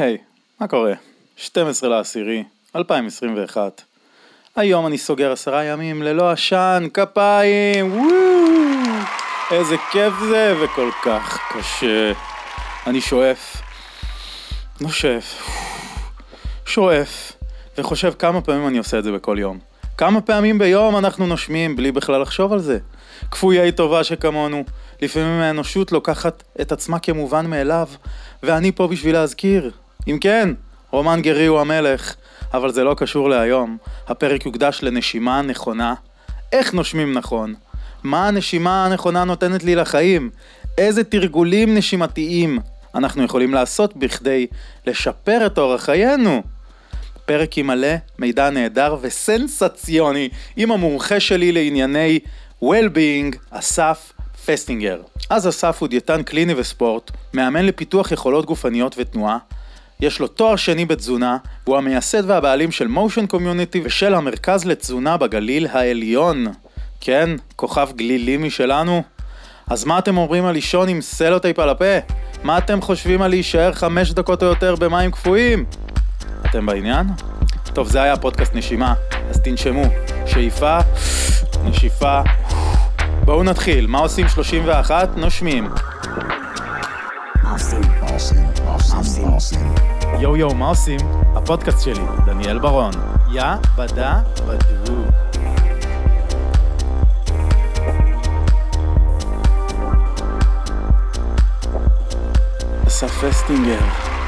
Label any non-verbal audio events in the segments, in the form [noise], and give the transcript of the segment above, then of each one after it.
היי, מה קורה? 12 לעשירי, 2021. היום אני סוגר עשרה ימים ללא עשן, כפיים, וואו! איזה כיף זה, וכל כך קשה. אני שואף, נושף, שואף, וחושב כמה פעמים אני עושה את זה בכל יום. כמה פעמים ביום אנחנו נושמים בלי בכלל לחשוב על זה. כפויי טובה שכמונו, לפעמים האנושות לוקחת את עצמה כמובן מאליו, ואני פה בשביל להזכיר. אם כן, רומן גרי הוא המלך, אבל זה לא קשור להיום. הפרק יוקדש לנשימה נכונה. איך נושמים נכון? מה הנשימה הנכונה נותנת לי לחיים? איזה תרגולים נשימתיים אנחנו יכולים לעשות בכדי לשפר את אורח חיינו? פרק עם מלא מידע נהדר וסנסציוני עם המומחה שלי לענייני well-being, אסף פסטינגר. אז אסף הוא דיאטן קליני וספורט, מאמן לפיתוח יכולות גופניות ותנועה, יש לו תואר שני בתזונה, והוא המייסד והבעלים של Motion Community ושל המרכז לתזונה בגליל העליון. כן, כוכב גלילי משלנו. אז מה אתם אומרים על לישון עם סלוטייפ על הפה? מה אתם חושבים על להישאר חמש דקות או יותר במים קפואים? אתם בעניין? טוב, זה היה פודקאסט נשימה, אז תנשמו. שאיפה, נשיפה. בואו נתחיל, מה עושים 31? נושמים. יואו יואו, מה עושים? הפודקאסט שלי, דניאל ברון. יא בדה בדו. אסף פסטינגר,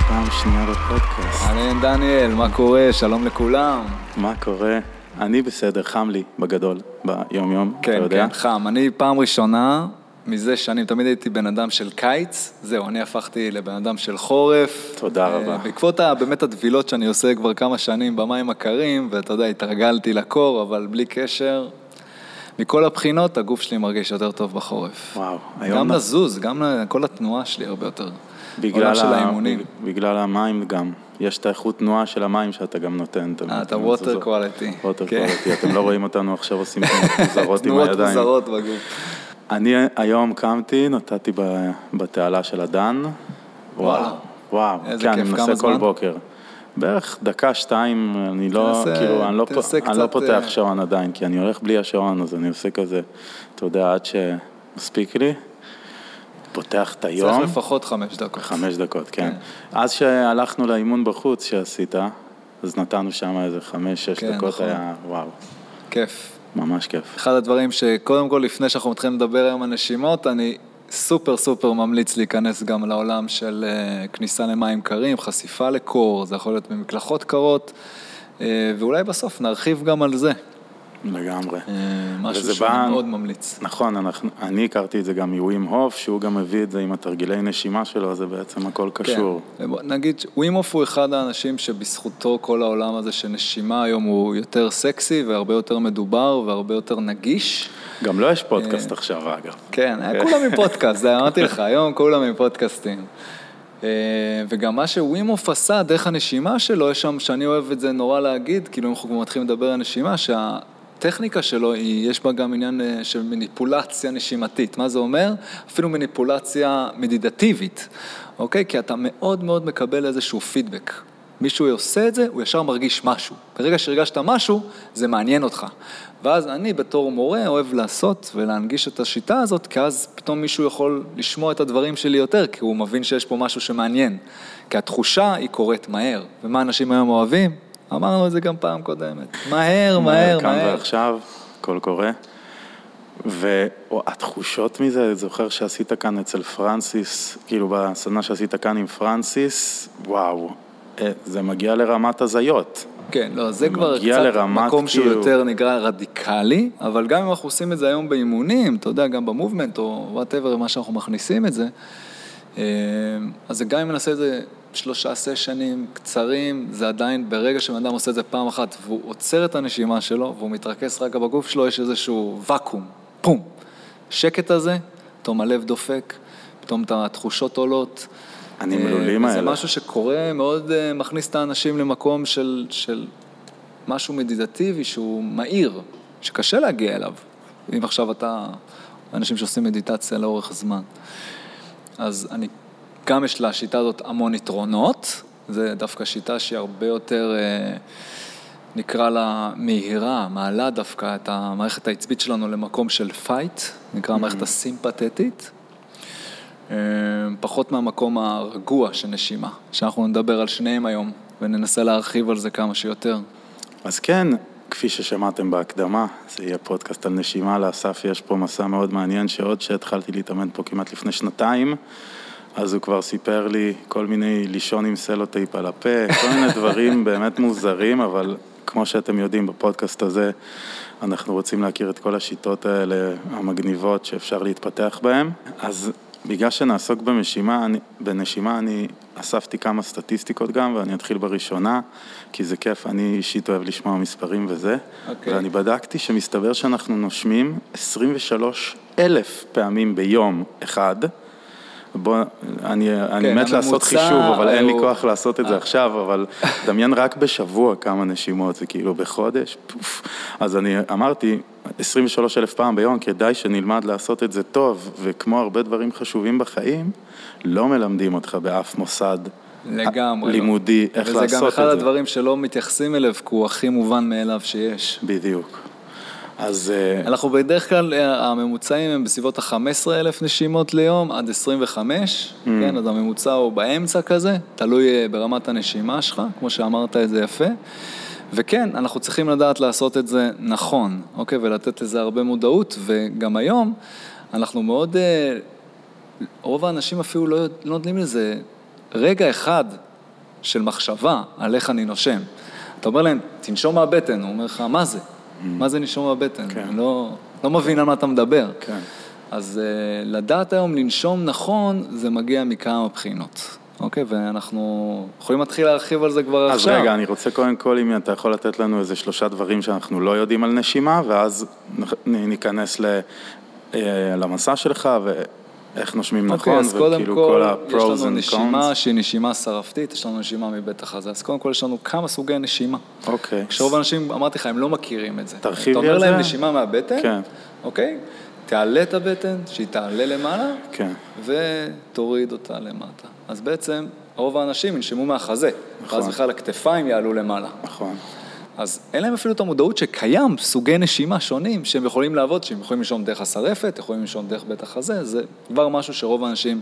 פעם שנייה בפודקאסט. אהלן דניאל, מה קורה? שלום לכולם. מה קורה? אני בסדר, חם לי בגדול, ביום יום, אתה כן, יודע? כן, חם. אני פעם ראשונה, מזה שנים, תמיד הייתי בן אדם של קיץ, זהו, אני הפכתי לבן אדם של חורף. תודה אה, רבה. בעקבות באמת הטבילות שאני עושה כבר כמה שנים במים הקרים, ואתה יודע, התרגלתי לקור, אבל בלי קשר. מכל הבחינות, הגוף שלי מרגיש יותר טוב בחורף. וואו, היום... גם נ- לזוז, גם כל התנועה שלי הרבה יותר. בגלל, של ה- האימונים. בגלל המים גם. יש את האיכות תנועה של המים שאתה גם נותן. אה, אתה water quality. ווטר. קואליטי. אתם לא רואים אותנו עכשיו עושים [laughs] מוזרות עם תנועות הידיים. מוזרות בגוף. אני היום קמתי, נתתי בתעלה של הדן. וואלה. וואו, איזה כן, אני כיף, מנסה כמה כל? בוקר. בערך דקה, שתיים, אני לא, תנסה- כאילו, אני לא, תנסה אני לא פותח אה, שעון עדיין, כי אני הולך בלי השעון, אז אני עושה כזה, אתה יודע, עד שמספיק לי, פותח את היום. צריך לפחות חמש דקות. חמש דקות, כן. אז שהלכנו לאימון בחוץ שעשית, אז נתנו שם איזה חמש, שש כן, דקות, נכון. היה וואו, כיף. ממש כיף. אחד הדברים שקודם כל, לפני שאנחנו מתחילים לדבר היום על נשימות, אני סופר סופר ממליץ להיכנס גם לעולם של אה, כניסה למים קרים, חשיפה לקור, זה יכול להיות במקלחות קרות, אה, ואולי בסוף נרחיב גם על זה. לגמרי. אה, משהו שאני בא- מאוד ממליץ. נכון, אנחנו, אני הכרתי את זה גם מווים הוף, שהוא גם מביא את זה עם התרגילי נשימה שלו, זה בעצם הכל קשור. כן. נגיד, ווימוף הוא אחד האנשים שבזכותו כל העולם הזה של נשימה היום הוא יותר סקסי והרבה יותר מדובר והרבה יותר נגיש. גם לו יש אה. פודקאסט עכשיו, אגב. כן, כולם עם פודקאסט, זה אמרתי לך, [laughs] היום כולם עם פודקאסטים. אה, וגם מה שווימוף עשה דרך הנשימה שלו, יש שם, שאני אוהב את זה נורא להגיד, כאילו אם אנחנו כבר מתחילים לדבר על נשימה, שהטכניקה שלו, היא, יש בה גם עניין אה, של מניפולציה נשימתית. מה זה אומר? אפילו מניפולציה מדידטיבית, אוקיי? כי אתה מאוד מאוד מקבל איזשהו פידבק. מישהו עושה את זה, הוא ישר מרגיש משהו. ברגע שהרגשת משהו, זה מעניין אותך. ואז אני בתור מורה אוהב לעשות ולהנגיש את השיטה הזאת, כי אז פתאום מישהו יכול לשמוע את הדברים שלי יותר, כי הוא מבין שיש פה משהו שמעניין. כי התחושה היא קורית מהר. ומה אנשים היום אוהבים? אמרנו את זה גם פעם קודמת. מהר, מהר, כאן מהר. ועכשיו, הכל קורה. והתחושות מזה, אני זוכר שעשית כאן אצל פרנסיס, כאילו בסדנה שעשית כאן עם פרנסיס, וואו, אה, זה מגיע לרמת הזיות. כן, לא, זה כבר קצת לרמת, מקום שהוא כאילו- יותר נקרא רדיקלי, אבל גם אם אנחנו עושים את זה היום באימונים, אתה יודע, גם ב movement או whatever, מה שאנחנו מכניסים את זה, אה, אז זה גם אם נעשה את זה שלושה סשנים קצרים, זה עדיין, ברגע שבן אדם עושה את זה פעם אחת והוא עוצר את הנשימה שלו והוא מתרכז רגע בגוף שלו, יש איזשהו ואקום, פום. שקט הזה, פתאום הלב דופק, פתאום התחושות עולות. הנמלולים אה, האלה. משהו שקורה, מאוד אה, מכניס את האנשים למקום של, של משהו מדיטטיבי שהוא מהיר, שקשה להגיע אליו. אם עכשיו אתה, אנשים שעושים מדיטציה לאורך זמן. אז אני, גם יש לשיטה הזאת המון יתרונות, זה דווקא שיטה שהיא הרבה יותר, אה, נקרא לה מהירה, מעלה דווקא את המערכת העצבית שלנו למקום של פייט, נקרא המערכת הסימפתטית. אה, פחות מהמקום הרגוע של נשימה, שאנחנו נדבר על שניהם היום וננסה להרחיב על זה כמה שיותר. אז כן, כפי ששמעתם בהקדמה, זה יהיה פודקאסט על נשימה, לאסף יש פה מסע מאוד מעניין שעוד שהתחלתי להתאמן פה כמעט לפני שנתיים, אז הוא כבר סיפר לי כל מיני לישון עם סלוטייפ על הפה, כל מיני דברים [laughs] באמת מוזרים, אבל כמו שאתם יודעים בפודקאסט הזה, אנחנו רוצים להכיר את כל השיטות האלה המגניבות שאפשר להתפתח בהן. אז בגלל שנעסוק בנשימה, אני, בנשימה אני אספתי כמה סטטיסטיקות גם, ואני אתחיל בראשונה, כי זה כיף, אני אישית אוהב לשמוע מספרים וזה. Okay. אוקיי. ואני בדקתי שמסתבר שאנחנו נושמים 23 אלף פעמים ביום אחד. בוא, אני, אני כן, מת לעשות חישוב, אבל אין לי כוח לעשות את זה אה. עכשיו, אבל דמיין רק בשבוע כמה נשימות, זה כאילו בחודש, פוף. אז אני אמרתי, 23 אלף פעם ביום, כדאי שנלמד לעשות את זה טוב, וכמו הרבה דברים חשובים בחיים, לא מלמדים אותך באף מוסד לגמרי. לא. לימודי איך לעשות את זה. וזה גם אחד הדברים שלא מתייחסים אליו, כי הוא הכי מובן מאליו שיש. בדיוק. אז אה, אנחנו בדרך כלל, אה, הממוצעים הם בסביבות ה-15 אלף נשימות ליום עד 25, Mm. כן, אז הממוצע הוא באמצע כזה, תלוי אה, ברמת הנשימה שלך, כמו שאמרת את זה יפה. וכן, אנחנו צריכים לדעת לעשות את זה נכון, אוקיי, ולתת לזה הרבה מודעות, וגם היום אנחנו מאוד, אה, רוב האנשים אפילו לא, לא נותנים לזה רגע אחד של מחשבה על איך אני נושם. אתה אומר להם, תנשום מהבטן, הוא אומר לך, מה זה? מה זה נשום מהבטן? כן. אני לא, לא מבין על מה אתה מדבר. כן. אז uh, לדעת היום לנשום נכון, זה מגיע מכמה בחינות. אוקיי, ואנחנו יכולים להתחיל להרחיב על זה כבר אז עכשיו. רגע, אני רוצה קודם כל, אם אתה יכול לתת לנו איזה שלושה דברים שאנחנו לא יודעים על נשימה, ואז ניכנס ל- אה, למסע שלך ואיך נושמים אוקיי, נכון, אז קודם וכאילו כל, כל יש ה-pros לנו and נשימה cons. שהיא נשימה שרפתית, יש לנו נשימה מבית החזה. אז קודם כל יש לנו כמה סוגי נשימה. אוקיי. כשרוב האנשים, אמרתי לך, הם לא מכירים את זה. תרחיבי אתה אומר על להם זה. נשימה מהבטן, כן. אוקיי? תעלה את הבטן, שהיא תעלה למעלה, כן. ותוריד אותה למטה. אז בעצם, רוב האנשים ינשמו מהחזה, נכון. ואז בכלל הכתפיים יעלו למעלה. נכון. אז אין להם אפילו את המודעות שקיים סוגי נשימה שונים שהם יכולים לעבוד, שהם יכולים לנשום דרך השרפת, יכולים לנשום דרך בית החזה, זה כבר משהו שרוב האנשים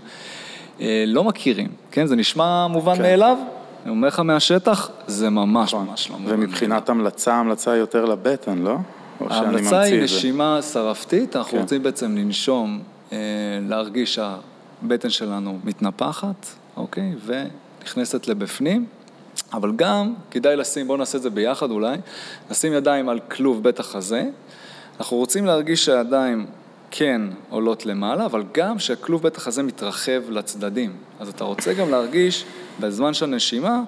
אה, לא מכירים, כן? זה נשמע מובן כן. מאליו, אני אומר לך מהשטח, זה ממש נכון. ממש לא מובן. ומבחינת המלצה, המלצה יותר לבטן, לא? ההמלצה היא? נשימה שרפתית, אנחנו כן. רוצים בעצם לנשום, אה, להרגיש שהבטן שלנו מתנפחת, אוקיי? ונכנסת לבפנים, אבל גם כדאי לשים, בואו נעשה את זה ביחד אולי, לשים ידיים על כלוב בית החזה. אנחנו רוצים להרגיש שהידיים כן עולות למעלה, אבל גם שהכלוב בית החזה מתרחב לצדדים. אז אתה רוצה גם להרגיש בזמן של הנשימה,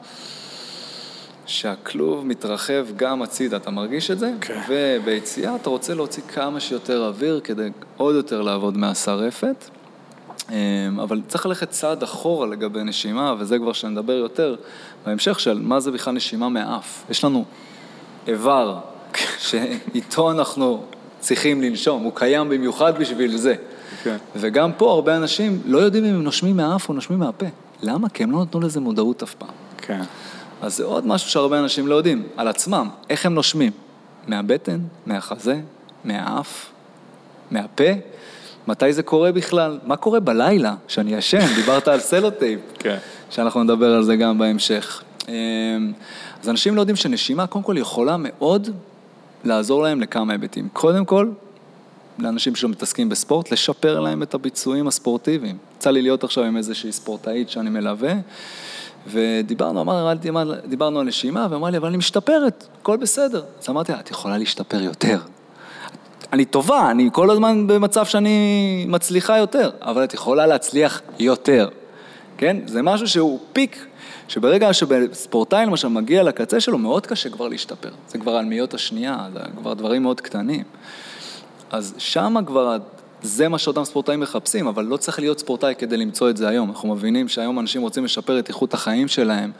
שהכלוב מתרחב גם הצידה, אתה מרגיש את זה? כן. וביציאה אתה רוצה להוציא כמה שיותר אוויר כדי עוד יותר לעבוד מהשרפת. אמ, אבל צריך ללכת צעד אחורה לגבי נשימה, וזה כבר שנדבר יותר בהמשך של מה זה בכלל נשימה מהאף. יש לנו איבר [laughs] שאיתו אנחנו צריכים לנשום, הוא קיים במיוחד בשביל זה. כן. וגם פה הרבה אנשים לא יודעים אם הם נושמים מהאף או נושמים מהפה. למה? כי הם לא נתנו לזה מודעות אף פעם. כן. אז זה עוד משהו שהרבה אנשים לא יודעים, על עצמם, איך הם נושמים. מהבטן, מהחזה, מהאף, מהפה. מתי זה קורה בכלל? מה קורה בלילה שאני ישן? דיברת על סלוטייפ. כן. שאנחנו נדבר על זה גם בהמשך. אמ, אז אנשים לא יודעים שנשימה, קודם כל, יכולה מאוד לעזור להם לכמה היבטים. קודם כל, לאנשים שמתעסקים בספורט, לשפר להם את הביצועים הספורטיביים. יצא לי להיות עכשיו עם איזושהי ספורטאית שאני מלווה, ודיברנו, אמר, דיברנו על נשימה, ואמרה לי, אבל אני משתפרת, הכל בסדר. אז אמרתי לה, את יכולה להשתפר יותר. אני טובה, אני כל הזמן במצב שאני מצליחה יותר, אבל את יכולה להצליח יותר, כן? זה משהו שהוא פיק, שברגע שספורטאי למשל מגיע לקצה שלו, מאוד קשה כבר להשתפר. זה כבר על מאיות השנייה, זה כבר דברים מאוד קטנים. אז שמה כבר, זה מה שאותם ספורטאים מחפשים, אבל לא צריך להיות ספורטאי כדי למצוא את זה היום. אנחנו מבינים שהיום אנשים רוצים לשפר את איכות החיים שלהם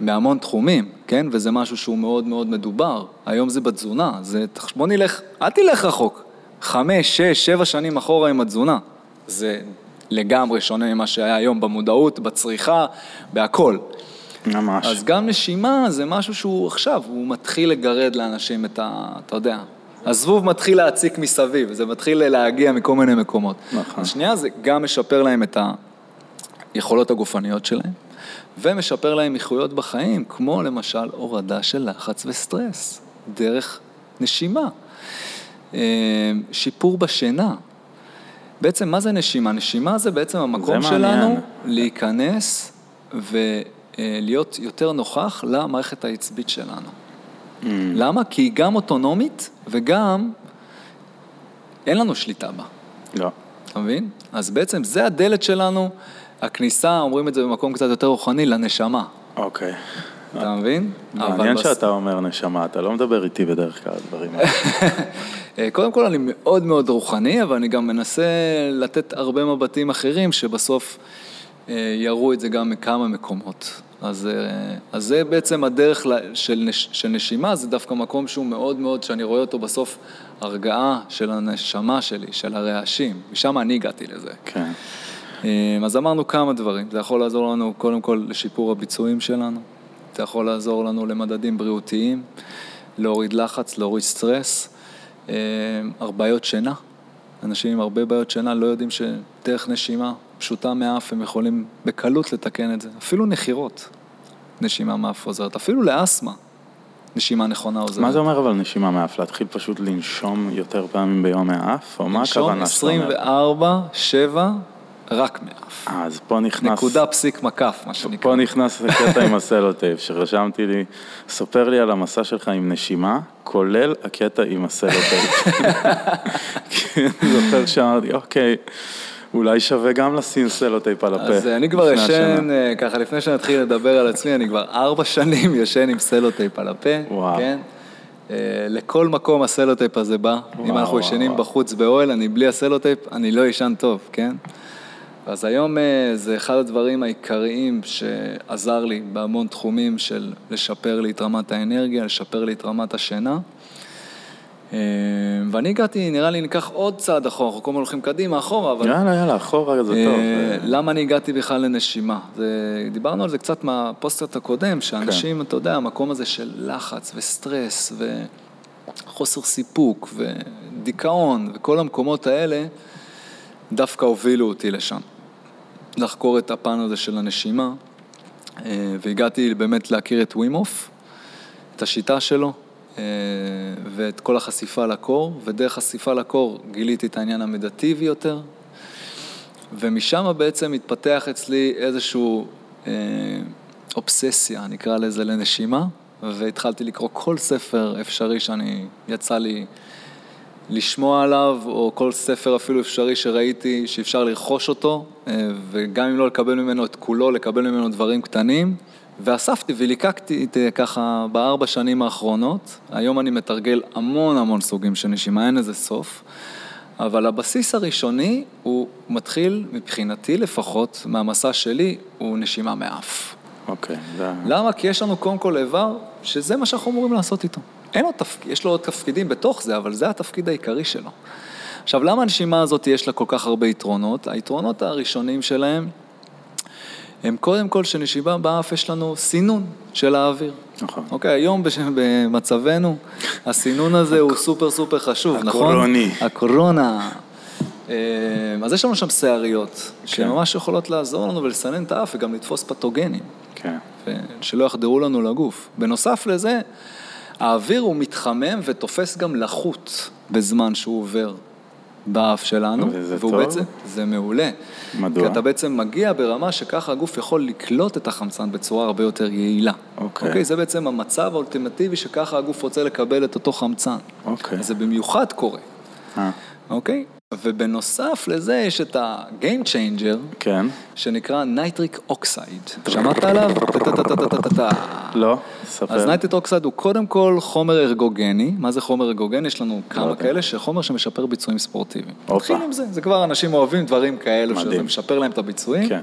בהמון תחומים, כן? וזה משהו שהוא מאוד מאוד מדובר. היום זה בתזונה, זה... בוא נלך, אל תלך רחוק. חמש, שש, שבע שנים אחורה עם התזונה. זה לגמרי שונה ממה שהיה היום במודעות, בצריכה, בהכל. ממש. אז גם נשימה זה משהו שהוא עכשיו, הוא מתחיל לגרד לאנשים את ה... אתה יודע, הזבוב מתחיל להציק מסביב, זה מתחיל להגיע מכל מיני מקומות. נכון. אז שנייה, זה גם משפר להם את היכולות הגופניות שלהם, ומשפר להם איכויות בחיים, כמו למשל הורדה של לחץ וסטרס, דרך נשימה. אה, שיפור בשינה. בעצם, מה זה נשימה? נשימה זה בעצם המקום זה שלנו. להיכנס ולהיות יותר נוכח למערכת העצבית שלנו. Mm. למה? כי היא גם אוטונומית וגם אין לנו שליטה בה, לא. אתה מבין? אז בעצם זה הדלת שלנו, הכניסה, אומרים את זה במקום קצת יותר רוחני, לנשמה, אוקיי. אתה מבין? מעניין שאתה אומר נשמה, אתה לא מדבר איתי בדרך כלל על דברים האלה. [laughs] אה, קודם כל אני מאוד מאוד רוחני, אבל אני גם מנסה לתת הרבה מבטים אחרים שבסוף אה, יראו את זה גם מכמה מקומות. אז, אה, אז זה בעצם הדרך של, נש, של נשימה, זה דווקא מקום שהוא מאוד מאוד, שאני רואה אותו בסוף, הרגעה של הנשמה שלי, של הרעשים. משם אני הגעתי לזה. כן. אז אמרנו כמה דברים, זה יכול לעזור לנו קודם כל לשיפור הביצועים שלנו, זה יכול לעזור לנו למדדים בריאותיים, להוריד לחץ, להוריד סטרס, אה, בעיות שינה, אנשים עם הרבה בעיות שינה לא יודעים שדרך נשימה פשוטה מאף הם יכולים בקלות לתקן את זה, אפילו נחירות, נשימה מאף עוזרת, אפילו לאסתמה, נשימה נכונה עוזרת. מה זה אומר אבל נשימה מאף? להתחיל פשוט לנשום יותר פעמים ביום מהאף? או מה לנשום הכוונה אומר? 24, 7, רק מאף. אז פה נכנס... נקודה פסיק מקף, מה שנקרא. פה נכנס הקטע עם הסלוטייפ, שרשמתי לי, ספר לי על המסע שלך עם נשימה, כולל הקטע עם הסלוטייפ. [laughs] כי אני זוכר שאמרתי, אוקיי, אולי שווה גם לשים סלוטייפ על הפה. אז אה, אני כבר ישן. אה, ככה לפני שנתחיל לדבר על עצמי, אני כבר ארבע שנים ישן עם סלוטייפ על הפה, וואו. כן? אה, לכל מקום הסלוטייפ הזה בא. אם וואו, אנחנו וואו, ישנים וואו. בחוץ באוהל, אני בלי הסלוטייפ, אני לא ישן טוב, כן? אז היום אה, זה אחד הדברים העיקריים שעזר לי בהמון תחומים של לשפר לי את רמת האנרגיה, לשפר לי את רמת השינה. אה, ואני הגעתי, נראה לי ניקח עוד צעד אחורה, אנחנו כל הזמן הולכים קדימה, אחורה, אבל... יאללה, יאללה, אחורה זה טוב. אה, אה, למה אני הגעתי בכלל לנשימה? זה, דיברנו על זה קצת מהפוסטרט הקודם, שאנשים, כן. אתה יודע, המקום הזה של לחץ וסטרס וחוסר סיפוק ודיכאון וכל המקומות האלה, דווקא הובילו אותי לשם. לחקור את הפן הזה של הנשימה, אה, והגעתי באמת להכיר את ווימוף, את השיטה שלו, אה, ואת כל החשיפה לקור, ודרך חשיפה לקור גיליתי את העניין המדיטיבי יותר, ומשם בעצם התפתח אצלי איזשהו אה, אובססיה, נקרא לזה, לנשימה, והתחלתי לקרוא כל ספר אפשרי שאני, יצא לי לשמוע עליו, או כל ספר אפילו אפשרי שראיתי שאפשר לרכוש אותו, אה, וגם אם לא לקבל ממנו את כולו, לקבל ממנו דברים קטנים. ואספתי וליקקתי את זה ככה בארבע שנים האחרונות. היום אני מתרגל המון המון סוגים של נשימה, אין לזה סוף. אבל הבסיס הראשוני הוא מתחיל, מבחינתי לפחות, מהמסע שלי, הוא נשימה מאף. אוקיי, זה... למה? כי יש לנו קודם כל איבר שזה מה שאנחנו אמורים לעשות איתו. אין לו תפקיד, יש לו עוד תפקידים בתוך זה, אבל זה התפקיד העיקרי שלו. עכשיו, למה הנשימה הזאת יש לה כל כך הרבה יתרונות? היתרונות הראשונים שלהם הם קודם כל שנשימה באף יש לנו סינון של האוויר. נכון. אוקיי, היום בש... במצבנו, הסינון הזה הוא סופר סופר חשוב, נכון? הקורוני. הקורונה. אה, אז יש לנו שם שעריות, כן. שממש יכולות לעזור לנו ולסנן את האף וגם לתפוס פתוגנים. כן. שלא יחדרו לנו לגוף. בנוסף לזה, האוויר הוא מתחמם ותופס גם לחות בזמן שהוא עובר באף שלנו. וזה והוא טוב? בעצם, זה מעולה. מדוע? כי אתה בעצם מגיע ברמה שככה הגוף יכול לקלוט את החמצן בצורה הרבה יותר יעילה. אוקיי. אוקיי? זה בעצם המצב האולטימטיבי שככה הגוף רוצה לקבל את אותו חמצן. אוקיי. אז זה במיוחד קורה, אה, אוקיי? ובנוסף לזה יש את ה-game changer, כן. שנקרא nitric oxide. שמעת עליו? לא? ספר. אז nitric oxide הוא קודם כל חומר ארגוגני. מה זה חומר ארגוגני? יש לנו כמה יודע. כאלה, שחומר שמשפר ביצועים ספורטיביים. נתחיל עם זה, זה כבר אנשים אוהבים דברים כאלו, שזה. משפר להם את הביצועים. כן.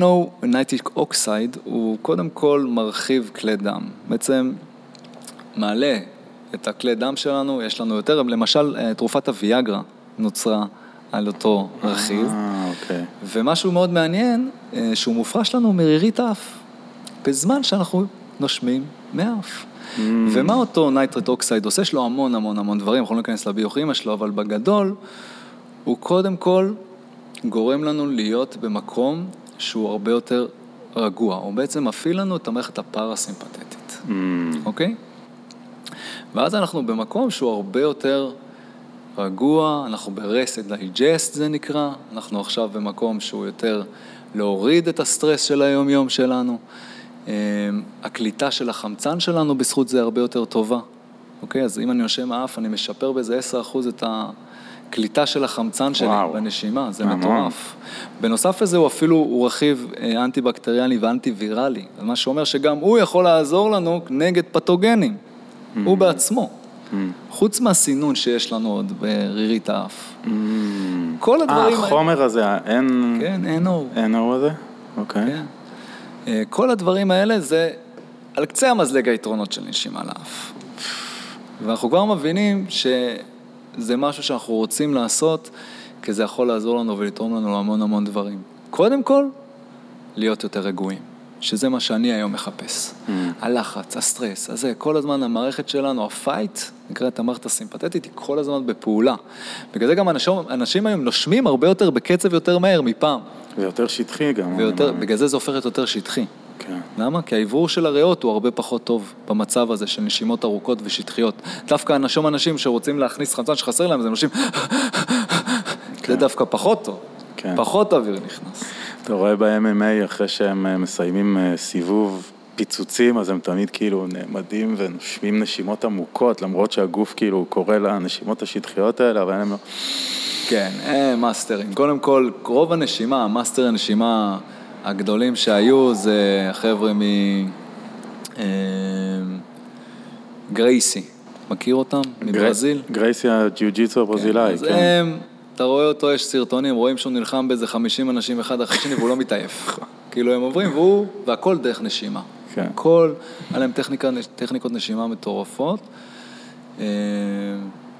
NO, nitric oxide, הוא קודם כל מרחיב כלי דם. בעצם מעלה את הכלי דם שלנו, יש לנו יותר, למשל אה, תרופת הוויאגרה נוצרה על אותו רכיב. אה, אוקיי. ומשהו מאוד מעניין, אה, שהוא מופרש לנו מרירית האף. בזמן שאנחנו נושמים מאף. ומה אותו nitric oxide עושה? יש לו המון המון המון דברים, אנחנו לא ניכנס לביוכימיה שלו, אבל בגדול, הוא קודם כל גורם לנו להיות במקום שהוא הרבה יותר רגוע. הוא בעצם מפעיל לנו את המערכת הפרסימפטית, אוקיי? ואז אנחנו במקום שהוא הרבה יותר רגוע, אנחנו ב-rest digest זה נקרא, אנחנו עכשיו במקום שהוא יותר להוריד את הסטרס של היום-יום שלנו. אמ, הקליטה של החמצן שלנו בזכות זה הרבה יותר טובה, אוקיי? אז אם אני נושם מהאף, אני משפר באיזה 10% את הקליטה של החמצן שלי וואו. בנשימה, זה. מטורף. בנוסף לזה הוא אפילו, הוא רכיב אה, אנטי-בקטריאלי ואנטי-ויראלי, מה שאומר שגם הוא יכול לעזור לנו נגד פתוגנים, הוא בעצמו. חוץ מהסינון שיש לנו עוד ברירית האף. כל אה, הדברים האלה... החומר הזה, אין... כן, NO. אור הזה? אוקיי. כן. אה, כל הדברים האלה זה על קצה המזלג היתרונות של נשימה לאף. ואנחנו כבר מבינים שזה משהו שאנחנו רוצים לעשות, כי זה יכול לעזור לנו ולתרום לנו המון המון דברים. קודם כל, להיות יותר רגועים, שזה מה שאני היום מחפש. הלחץ, הסטרס, הזה, כל הזמן המערכת שלנו, ה-fight, נקראת המערכת הסימפתטית, היא כל הזמן בפעולה. בגלל זה גם אנשים, אנשים היום נושמים הרבה יותר בקצב יותר מהר מפעם. ויותר שטחי גם. ויותר, בגלל זה זה הופך להיות יותר שטחי. כן. למה? כי האוורור של הריאות הוא הרבה פחות טוב במצב הזה של נשימות ארוכות ושטחיות. דווקא אנשים אנשים שרוצים להכניס חמצן שחסר להם, אז הם נושמים... זה דווקא פחות טוב. כן. פחות אוויר נכנס. אתה רואה ב-MMA, אחרי שהם אה, מסיימים אה, סיבוב פיצוצים, אז הם תמיד כאילו נעמדים ונושמים נשימות עמוקות, למרות שהגוף כאילו קורא לנשימות השטחיות האלה, אבל הם לא... כן, אה, מאסטרים. קודם כל, רוב הנשימה, המאסטר הנשימה הגדולים שהיו, זה החבר'ה מ... אה, גרייסי. מכיר אותם? מברזיל? גרייסי הג'יוג'יצו הברזילאי, אז כן. הם, אתה רואה אותו, יש סרטונים, רואים שהוא נלחם באיזה 50 אנשים אחד אחרי שני והוא לא מתעייף. כאילו הם עוברים והוא, והכל דרך נשימה. כן. הכל, היה להם טכניקה, טכניקות נשימה מטורפות. אה,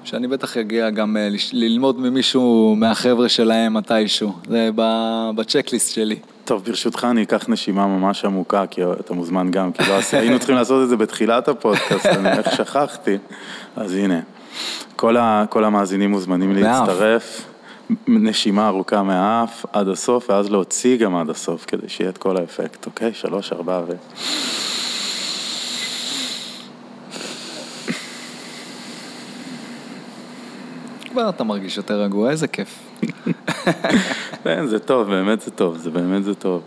שאני בטח אגיע גם אה, ללמוד ממישהו מהחבר'ה שלהם מתישהו. זה בצ'קליסט שלי. טוב, ברשותך אני אקח נשימה ממש עמוקה, כי אתה מוזמן גם, כי לא היינו צריכים לעשות את זה בתחילת הפודקאסט, אני איך שכחתי. אז הנה, כל, ה, כל המאזינים מוזמנים. להצטרף. נשימה ארוכה מהאף עד הסוף, ואז להוציא גם עד הסוף, כדי שיהיה את כל האפקט, אוקיי? שלוש, ארבע ו... כבר אתה מרגיש יותר רגוע, איזה כיף. כן, זה טוב, באמת זה טוב, זה באמת זה טוב.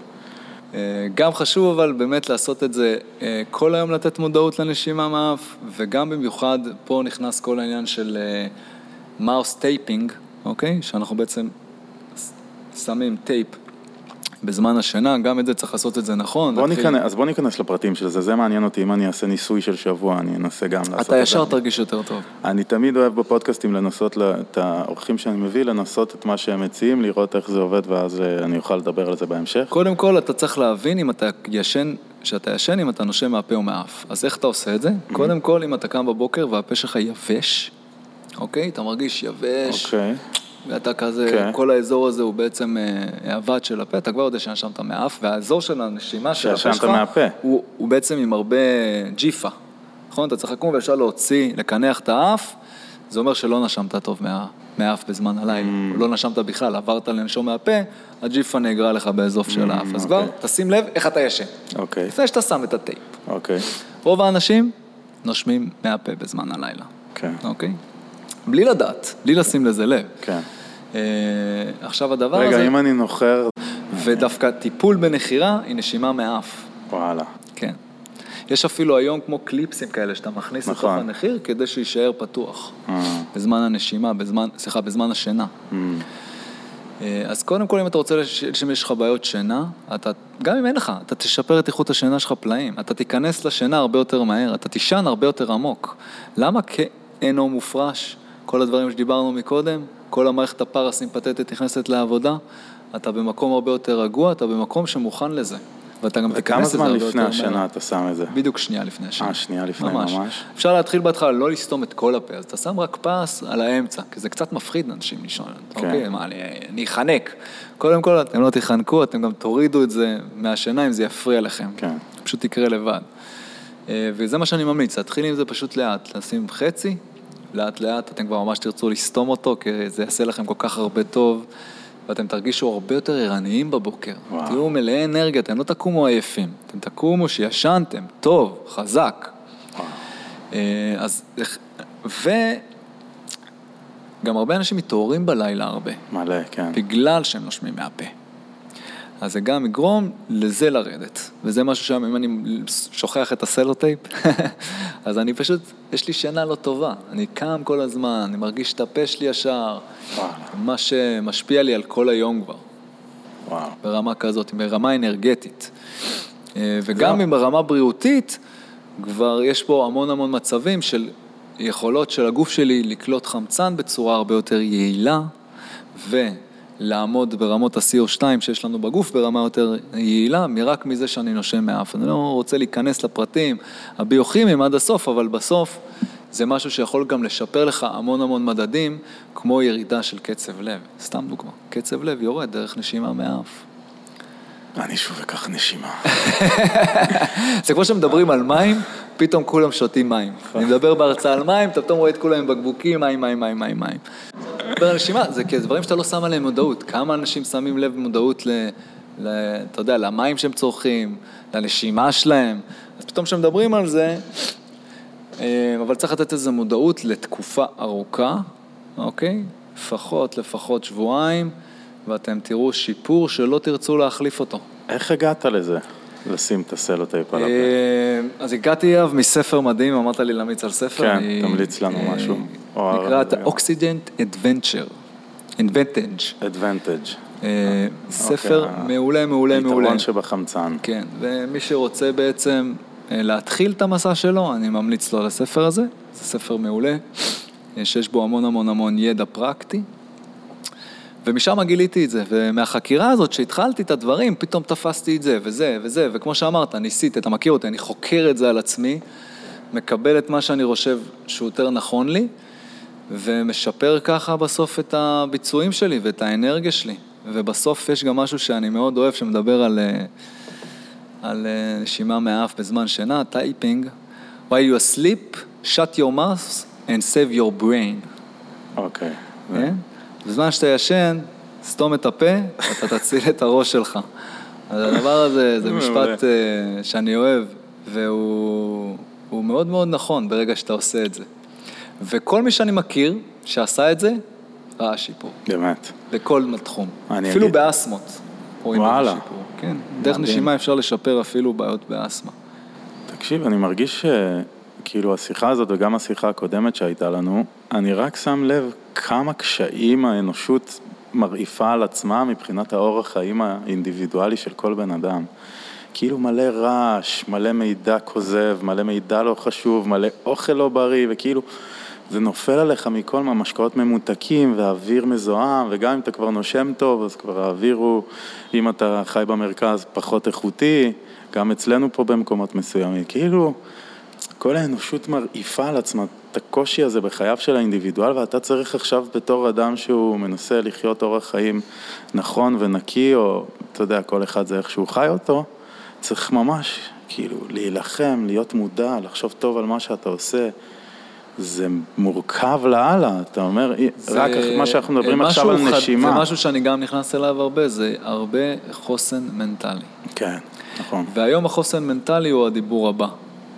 אה, גם חשוב אבל באמת לעשות את זה אה, כל היום לתת מודעות לנשימה מהאף, וגם במיוחד פה נכנס כל העניין של mouth taping, אוקיי? שאנחנו בעצם שמים טייפ בזמן השינה, גם את זה צריך לעשות את זה נכון. בוא להתחיל- ניכנס, אז בוא ניכנס לפרטים של זה, זה מעניין אותי, אם אני אעשה ניסוי של שבוע, אני אנסה גם לעשות את זה. אתה ישר תרגיש יותר טוב. אני תמיד אוהב בפודקאסטים לנסות, את האורחים שאני מביא, לנסות את מה שהם מציעים, לראות איך זה עובד, ואז אה, אני אוכל לדבר על זה בהמשך. קודם כל, אתה צריך להבין אם אתה ישן, שאתה ישן, אם אתה נושם מהפה או מהאף. אז איך אתה עושה את זה? קודם כל, אם אתה קם בבוקר והפה שלך יבש, אוקיי? אתה מרגיש יבש, אוקיי, ואתה כזה, כן. כל האזור הזה הוא בעצם אה, האבד של הפה, אתה כבר יודע שנשמת מהאף, והאזור של הנשימה של הפה שלך, מהפה. הוא, הוא בעצם עם הרבה ג'יפה, נכון? אתה צריך לקום וישר להוציא, לקנח את האף, זה אומר שלא נשמת טוב מה, מהאף בזמן הלילה, Mm. לא נשמת בכלל, עברת לנשום מהפה, הג'יפה נאגרה לך באזור של האף, אז כבר אוקיי. תשים לב איך אתה ישן, אוקיי, לפני שאתה שם את הטייפ. אוקיי, רוב האנשים נושמים מהפה בזמן הלילה, כן, אוקיי? בלי לדעת, בלי לשים לזה לב. כן. אה, עכשיו הדבר הזה, רגע, אם אני נוחר, ודווקא טיפול בנחירה היא נשימה מהאף, וואלה, כן. יש אפילו היום כמו קליפסים כאלה שאתה מכניס לתוך נכון. הנחיר כדי שיישאר פתוח. אה, בזמן הנשימה, בזמן, סליחה, בזמן השינה. אמ, אה, אז קודם כל, אם אתה רוצה שאם יש לך בעיות שינה, אתה, גם אם אין לך, אתה תשפר את איכות השינה שלך פלאים. אתה תיכנס לשינה הרבה יותר מהר, אתה תישן הרבה יותר עמוק. למה כאינו מופרש? כל הדברים שדיברנו מקודם, כל המערכת הפרסימפטית נכנסת לעבודה, אתה במקום הרבה יותר רגוע, אתה במקום שמוכן לזה. ואתה גם וכמה תיכנס לזה זמן הרבה לפני יותר השינה מהר. אתה שם את זה? בדיוק שנייה לפני השנה. אה, שנייה לפני, ממש. אפשר להתחיל בהתחלה לא לסתום את כל הפה, אז אתה שם רק פס על האמצע, כי זה קצת מפחיד אנשים לישון. כן. אוקיי, מה, אני, אני אחנק. קודם כל, אתם לא תחנקו, אתם גם תורידו את זה מהשינה אם זה יפריע לכם. כן. פשוט יקרה לבד. אה, וזה מה שאני ממליץ, להתחיל עם זה פשוט לאט, לשים חצי, לאט לאט אתם כבר ממש תרצו לסתום אותו, כי זה יעשה לכם כל כך הרבה טוב, ואתם תרגישו הרבה יותר ערניים בבוקר. וואו. תהיו מלאי אנרגיה, אתם לא תקומו עייפים, אתם תקומו שישנתם, טוב, חזק. אה, אז, וגם הרבה אנשים מתעוררים בלילה הרבה, מלא, כן. בגלל שהם נושמים מהפה. אז זה גם יגרום לזה לרדת. וזה משהו שם, אם אני שוכח את הסלוטייפ, [laughs] אז אני פשוט, יש לי שינה לא טובה. אני קם כל הזמן, אני מרגיש את הפה שלי ישר. מה שמשפיע לי על כל היום כבר, וואו. ברמה כזאת, ברמה אנרגטית. אה, וגם זהו. אם ברמה בריאותית, כבר יש פה המון המון מצבים של יכולות של הגוף שלי לקלוט חמצן בצורה הרבה יותר יעילה, ולעמוד ברמות ה-CO2 שיש לנו בגוף ברמה יותר יעילה, מרק מזה שאני נושם מהאף. אני לא רוצה להיכנס לפרטים הביוכימיים עד הסוף, אבל בסוף זה משהו שיכול גם לשפר לך המון המון מדדים, כמו ירידה של קצב לב. סתם דוגמה, קצב לב יורד דרך נשימה מהאף. אני שוב אקח נשימה. [laughs] זה כמו שמדברים על מים, פתאום כולם שותים מים. אני מדבר בהרצאה על מים, אתה פתאום רואה את כולם עם בקבוקים, מים, מים, מים, מים, מים. מדבר על נשימה, זה כי זה דברים שאתה לא שם עליהם מודעות. כמה אנשים שמים לב מודעות ל... ל אתה יודע, למים שהם צורכים, לנשימה שלהם. אז פתאום כשמדברים על זה, אה, אבל צריך לתת איזו מודעות לתקופה ארוכה, אוקיי? לפחות, לפחות שבועיים, ואתם תראו שיפור שלא תרצו להחליף אותו. איך הגעת לזה? לשים את הסלוטייפ על הפה. אה, אז הגעתי אליו מספר מדהים, אמרת לי להמליץ על ספר. כן, אני- תמליץ לנו אה, משהו. נקרא את Oxygen Adventure, Advantage. Advantage. אה, ספר אוקיי, מעולה, מעולה, מעולה. היתרון שבחמצן. כן, ומי שרוצה בעצם להתחיל את המסע שלו, אני ממליץ לו על הספר הזה. זה ספר מעולה, שיש בו המון המון המון ידע פרקטי. ומשם גיליתי את זה, ומהחקירה הזאת שהתחלתי את הדברים, פתאום תפסתי את זה וזה וזה, וכמו שאמרת, ניסית, אתה מכיר אותי, אני חוקר את זה על עצמי, מקבל את מה שאני חושב שהוא יותר נכון לי, ומשפר ככה בסוף את הביצועים שלי ואת האנרגיה שלי. ובסוף יש גם משהו שאני מאוד אוהב, שמדבר על, אה, על אה, נשימה מהאף בזמן שינה, taping. While you asleep, shut your mouth and save your brain. אוקיי. כן? בזמן שאתה ישן, סתום את הפה, ואתה תציל את הראש שלך. אז הדבר הזה, זה. משפט אה, שאני אוהב, והוא הוא מאוד מאוד נכון ברגע שאתה עושה את זה. וכל מי שאני מכיר שעשה את זה, ראה שיפור. באמת. בכל תחום. אפילו אגיד- באסמות. רואים את וואלה. השיפור. כן, דרך. נשימה אפשר לשפר אפילו בעיות באסמה. תקשיב, אני מרגיש שכאילו השיחה הזאת וגם השיחה הקודמת שהייתה לנו, אני רק שם לב כמה קשיים האנושות מרעיפה על עצמה מבחינת האורח חיים האינדיבידואלי של כל בן אדם. כאילו מלא רעש, מלא מידע כוזב, מלא מידע לא חשוב, מלא אוכל לא בריא, וכאילו זה נופל עליך מכל מהמשקאות ממותקים ואוויר מזוהם, וגם אם אתה כבר נושם טוב, אז כבר האוויר הוא, אם אתה חי במרכז, פחות איכותי, גם אצלנו פה במקומות מסוימים. כאילו, כל האנושות מרעיפה על עצמה את הקושי הזה בחייו של האינדיבידואל, ואתה צריך עכשיו בתור אדם שהוא מנסה לחיות אורח חיים נכון ונקי, או אתה יודע, כל אחד זה איך שהוא חי אותו, צריך ממש, כאילו, להילחם, להיות מודע, לחשוב טוב על מה שאתה עושה. זה מורכב לאללה, אתה אומר, זה- רק מה שאנחנו מדברים משהו עכשיו על נשימה. זה משהו שאני גם נכנס אליו הרבה, זה הרבה חוסן מנטלי. כן, נכון. והיום החוסן מנטלי הוא הדיבור הבא,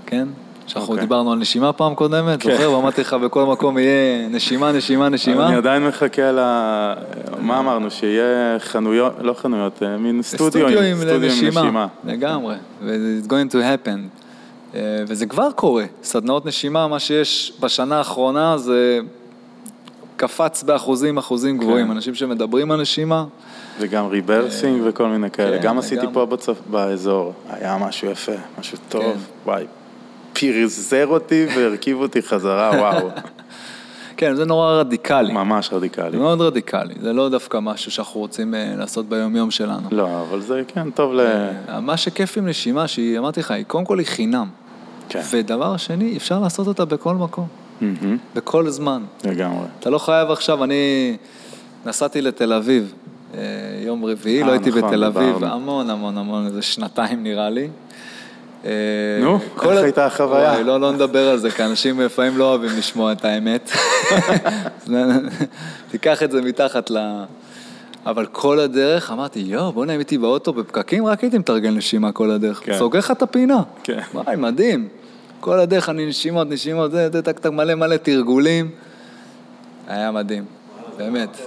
כן? שאנחנו אוקיי. דיברנו על נשימה פעם קודמת, כן. זוכר? ואמרתי לך בכל מקום יהיה נשימה, נשימה, נשימה. אני עדיין מחכה ל... מה אמרנו? שיהיה חנויות, לא חנויות, אה, מין סטודיו עם נשימה. לגמרי, ו-it's going to happen. אה, וזה כבר קורה, סדנאות נשימה, מה שיש בשנה האחרונה זה קפץ באחוזים, אחוזים כן. גבוהים. אנשים שמדברים על נשימה, וגם rebirthing וכל מיני כאלה. כן, גם עשיתי לגמרי. פה בצפ... באזור, היה משהו יפה, משהו טוב, כן. וואי. פירזר אותי והרכיב אותי חזרה, וואו. כן, זה נורא רדיקלי. ממש זה רדיקלי. מאוד רדיקלי, זה לא דווקא משהו שאנחנו רוצים אה, לעשות ביום-יום שלנו. לא, אבל זה כן טוב ל... אה, מה שכיף עם נשימה, שהיא, אמרתי לך, היא קודם כל היא חינם. כן. ודבר שני, אפשר לעשות אותה בכל מקום, בכל זמן. לגמרי. אתה לא חייב עכשיו, אני נסעתי לתל אביב, אה, יום רביעי, לא הייתי נכון, בתל אביב. המון המון המון, איזה שנתיים נראה לי. אה, נו, איך הייתה החוויה? לא, לא נדבר על זה, כי אנשים לפעמים לא אוהבים לשמוע את האמת. [laughs] תיקח את זה מתחת ל... אבל כל הדרך אמרתי, יואו, בוא'נה, אם הייתי באוטו בפקקים, רק הייתי מתרגל נשימה כל הדרך. כן. סוגר לך את הפינה. כן. וואי, מדהים. כל הדרך אני נשימות, נשימות, זה, זה, טק, טק, מלא מלא תרגולים. היה מדהים, באמת.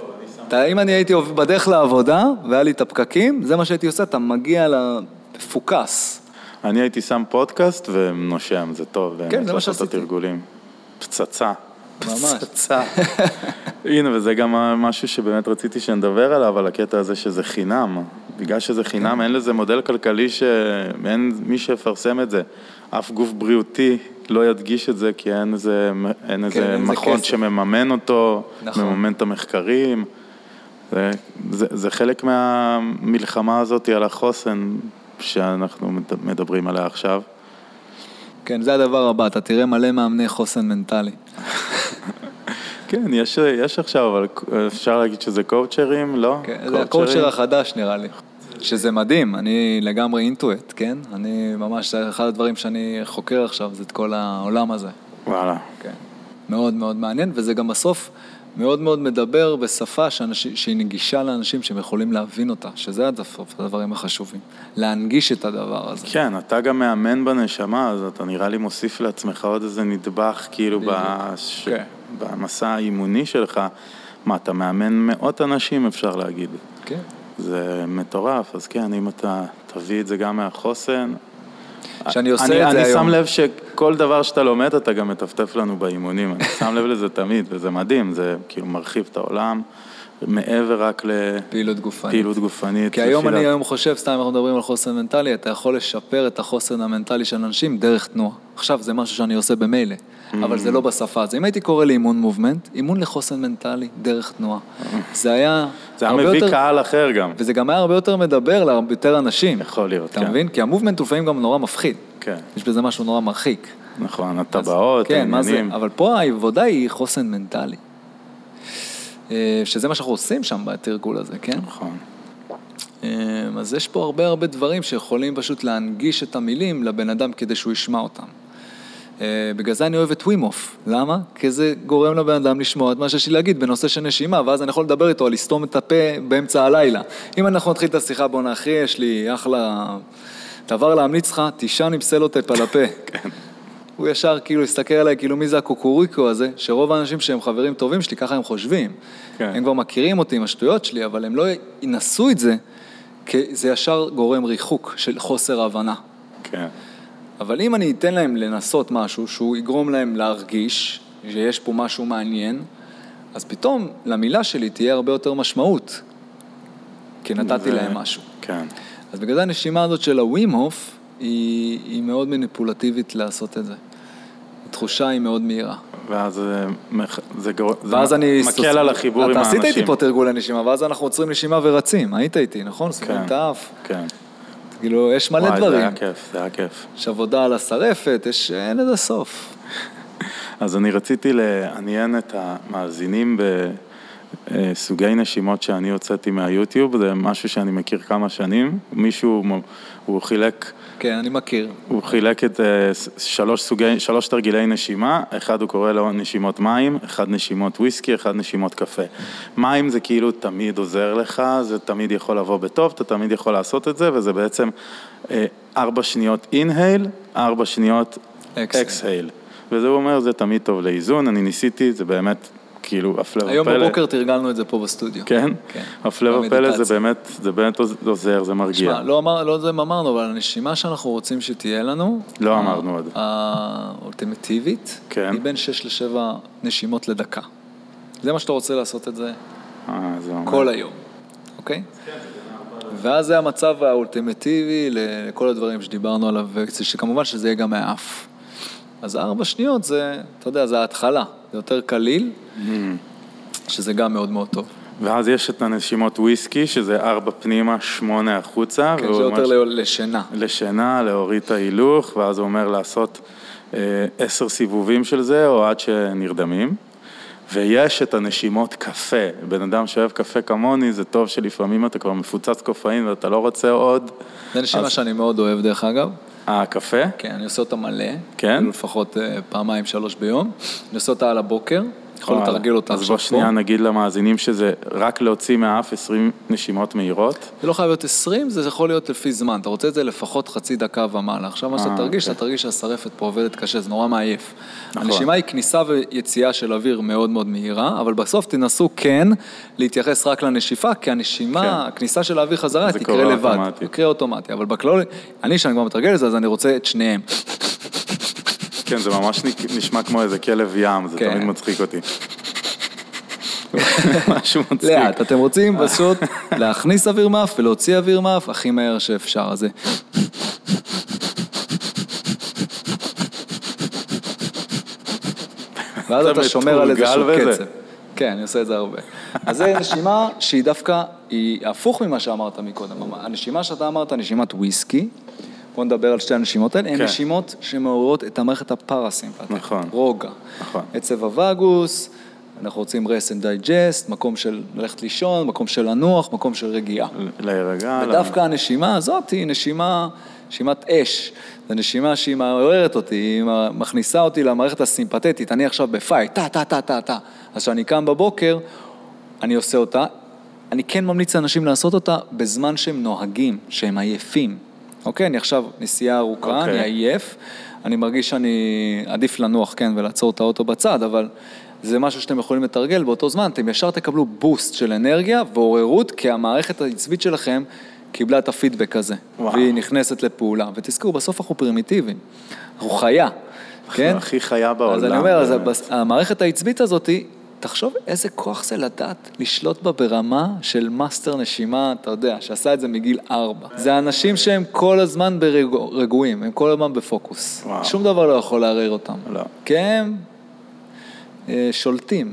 אתה, אם אני הייתי בדרך לעבודה, והיה לי את הפקקים, זה מה שהייתי עושה, אתה מגיע לפוקס. אני הייתי שם פודקאסט ונושם, זה טוב. כן, זה מה לעשות את שעשיתי. התרגולים. פצצה. ממש. פצצה. הנה, וזה גם משהו שבאמת רציתי שנדבר עליו, על הקטע הזה שזה חינם. בגלל שזה חינם, כן. אין לזה מודל כלכלי שאין מי שיפרסם את זה. אף גוף בריאותי לא ידגיש את זה, כי אין איזה, אין איזה כן, אין מכון כסף. שמממן אותו, נכון. מממן את המחקרים. זה, זה, זה חלק מהמלחמה הזאת על החוסן שאנחנו מד- מדברים עליה עכשיו. כן, זה הדבר הבא, אתה תראה מלא מאמני חוסן מנטלי. כן, יש, יש עכשיו, אבל אפשר להגיד שזה קואוצ'רים, לא? כן, זה הקואוצ'ר החדש נראה לי. שזה מדהים, אני לגמרי אינטואט, כן? אני ממש, זה אחד הדברים שאני חוקר עכשיו, זה את כל העולם הזה. וואלה. כן. מאוד מאוד מעניין, וזה גם בסוף מאוד מאוד מדבר בשפה שאנשים, שהיא נגישה לאנשים שהם יכולים להבין אותה, שזה הדברים החשובים. להנגיש את הדבר הזה. כן, אתה גם מאמן בנשמה, אז אתה נראה לי מוסיף לעצמך עוד איזה נדבך, כאילו, בש... כן. במסע האימוני שלך. מה, אתה מאמן מאות אנשים, אפשר להגיד. כן. זה מטורף, אז כן, אם אתה תביא את זה גם מהחוסן. שאני עושה אני, את זה אני היום. שם לב שכל דבר שאתה לומד, אתה גם מטפטף לנו באימונים. אני שם לב לזה תמיד, וזה מדהים, זה כאילו מרחיב את העולם, מעבר רק פעילות גופנית. לפעילות גופנית. כי היום אני היום חושב, סתם אנחנו מדברים על חוסן מנטלי, אתה יכול לשפר את החוסן המנטלי של אנשים דרך תנועה. עכשיו זה משהו שאני עושה במילא, אבל זה לא בשפה. אז אם הייתי קורא לאימון מובמנט, אימון לחוסן מנטלי דרך תנועה. זה היה... זה היה מביא יותר- קהל אחר גם. וזה גם היה הרבה יותר מדבר להרבה יותר אנשים. יכול להיות, אתה כן. מבין? כי המובמנט לפעמים גם נורא מפחיד. כן, יש בזה משהו נורא מרחיק. נכון, הטבעות, כן, מה זה? העניינים. אבל פה העבודה היא חוסן מנטלי. אה, שזה מה שאנחנו עושים שם בתרגול הזה, כן? נכון. אה, אז יש פה הרבה הרבה דברים שיכולים פשוט להנגיש את המילים לבן אדם כדי שהוא ישמע אותם. אה, בגלל זה אני אוהב את ווימוף. למה? כי זה גורם לבן אדם לשמוע את מה שיש לי להגיד בנושא של נשימה, ואז אני יכול לדבר איתו על לסתום את הפה באמצע הלילה. אם אנחנו נתחיל את השיחה, בואנה אחי, יש לי אחלה דבר להמליץ לך, תישן עם סלוטפ על הפה. [laughs] הוא ישר כאילו הסתכל עליי, כאילו מי זה הקוקוריקו הזה, שרוב האנשים שהם חברים טובים שלי, ככה הם חושבים. כן. הם כבר מכירים אותי עם השטויות שלי, אבל הם לא ינסו את זה, כי זה ישר גורם ריחוק של חוסר הבנה. כן. אבל אם אני אתן להם לנסות משהו שהוא יגרום להם להרגיש שיש פה משהו מעניין, אז פתאום למילה שלי תהיה הרבה יותר משמעות, כי נתתי ו- להם משהו. כן. אז בגלל הנשימה הזאת של הווים הוף היא, היא מאוד מניפולטיבית לעשות את זה. התחושה היא מאוד מהירה. ואז זה זה גור- זה ואז אני... מקל על החיבור עם אתה האנשים. עשית איתי פה תרגולי נשימה, ואז אנחנו עוצרים נשימה ורצים. היית איתי, נכון? סוגרים כן. את האף. כן. כאילו, יש מלא וואי, זה דברים. היה כיף, זה היה כיף. יש עבודה על השרפת, יש... אין לזה סוף. [laughs] אז אני רציתי לעניין את המאזינים בסוגי נשימות שאני הוצאתי מהיוטיוב, זה משהו שאני מכיר כמה שנים. מישהו, הוא חילק, כן, אני מכיר. הוא חילק את ס- שלוש סוגי, שלוש תרגילי נשימה, אחד הוא קורא לו נשימות מים, אחד נשימות וויסקי, אחד נשימות קפה. מים זה כאילו תמיד עוזר לך, זה תמיד יכול לבוא בטוב, אתה תמיד יכול לעשות את זה, וזה בעצם אה, ארבע שניות אינהייל, ארבע שניות Exhale. אקסהייל. וזה הוא אומר, זה תמיד טוב לאיזון, אני ניסיתי, זה באמת, כאילו, הפלא ופלא. היום בבוקר תרגלנו את זה פה בסטודיו. כן? כן. הפלא ופלא זה. באמת, זה באמת עוזר, זה מרגיע. שמע, לא אמר- לא זה אמרנו, אבל הנשימה שאנחנו רוצים שתהיה לנו... לא ה- אמרנו עוד. האולטימטיבית, כן. היא בין 6 ל-7 נשימות לדקה. זה מה שאתה רוצה לעשות את זה אה. כל היום, אוקיי? ואז זה המצב האולטימטיבי לכל הדברים שדיברנו עליו, שכמובן שזה יהיה גם מהאף. אז ארבע שניות זה, אתה יודע, זה ההתחלה, זה יותר קליל, שזה גם מאוד מאוד טוב. ואז יש את הנשימות וויסקי, שזה ארבע פנימה, שמונה החוצה. כן, זה יותר ש- לשינה. לשינה, להוריד את ההילוך, ואז הוא אומר לעשות אה, עשר סיבובים של זה, או עד שנרדמים. ויש את הנשימות קפה. בן אדם שאוהב קפה כמוני, זה טוב שלפעמים אתה כבר מפוצץ קופאין ואתה לא רוצה עוד. זה נשימה אז- שאני מאוד אוהב דרך אגב. הקפה? כן, אני עושה אותה מלא. כן? לפחות אה, פעמיים, שלוש ביום. אני עושה אותה על הבוקר, יכול. לתרגל אותה אז עכשיו בוא שנייה פה. נגיד למאזינים שזה רק להוציא מהאף 20 נשימות מהירות. זה לא חייב להיות 20, זה יכול להיות לפי זמן. אתה רוצה את זה לפחות חצי דקה ומעלה. עכשיו מה שאתה אה, תרגיש, אוקיי. אתה תרגיש שהשרפת פה עובדת קשה, זה נורא מעייף. נכון. הנשימה היא כניסה ויציאה של אוויר מאוד מאוד מהירה, אבל בסוף תנסו כן להתייחס רק לנשיפה, כי הנשימה, כן. הכניסה של האוויר חזרה זה תקרה קורה לבד. אוטומטית. תקרה אוטומטי, אבל בכלל, אני, שאני כבר מתרגל את זה, אז אני רוצה את שניהם. כן, זה ממש נשמע כמו איזה כלב ים, זה כן. תמיד מצחיק אותי. [laughs] משהו מצחיק. לאט, אתם רוצים פשוט להכניס אוויר מאף ולהוציא אוויר מאף הכי מהר שאפשר, אז זה... ואז אתה שומר על איזשהו. קצב. כן, אני עושה את זה הרבה. אז זו נשימה שהיא דווקא, היא הפוך ממה שאמרת מקודם. הנשימה שאתה אמרת, נשימת וויסקי, בוא נדבר על שתי הנשימות האלה, הן כן. נשימות שמעוררות את המערכת הפרסימפטית. נכון. רוגע. נכון. עצב הווגוס, אנחנו רוצים rest and digest, מקום של ללכת לישון, מקום של לנוח, מקום של רגיעה. להירגע. ודווקא הנשימה הזאת היא נשימה, נשימת אש. זו נשימה שהיא מעוררת אותי, היא מכניסה אותי למערכת הסימפתטית. אני עכשיו בפייט, טה, טה, טה, טה, טה. אז כשאני קם בבוקר, אני עושה אותה. אני כן ממליץ לאנשים לעשות אותה בזמן שהם נוהגים, שהם עייפים. אוקיי, אני עכשיו נסיעה ארוכה, אוקיי. אני עייף, אני מרגיש שאני עדיף לנוח, כן, ולעצור את האוטו בצד, אבל זה משהו שאתם יכולים לתרגל באותו זמן, אתם ישר תקבלו בוסט של אנרגיה ועוררות, כי המערכת העצבית שלכם קיבלה את הפידבק הזה, וואו. והיא נכנסת לפעולה. ותזכרו, בסוף אנחנו פרימיטיביים, אנחנו חיה, כן? הכי חיה בעולם. אז אני אומר, אז המערכת העצבית הזאת, תחשוב איזה כוח זה לדעת לשלוט בה ברמה של מאסטר נשימה, אתה יודע, שעשה את זה מגיל ארבע. זה אנשים שהם כל הזמן ברגועים, הם כל הזמן בפוקוס. וואו. שום דבר לא יכול לערער אותם. לא. כי הם אה, שולטים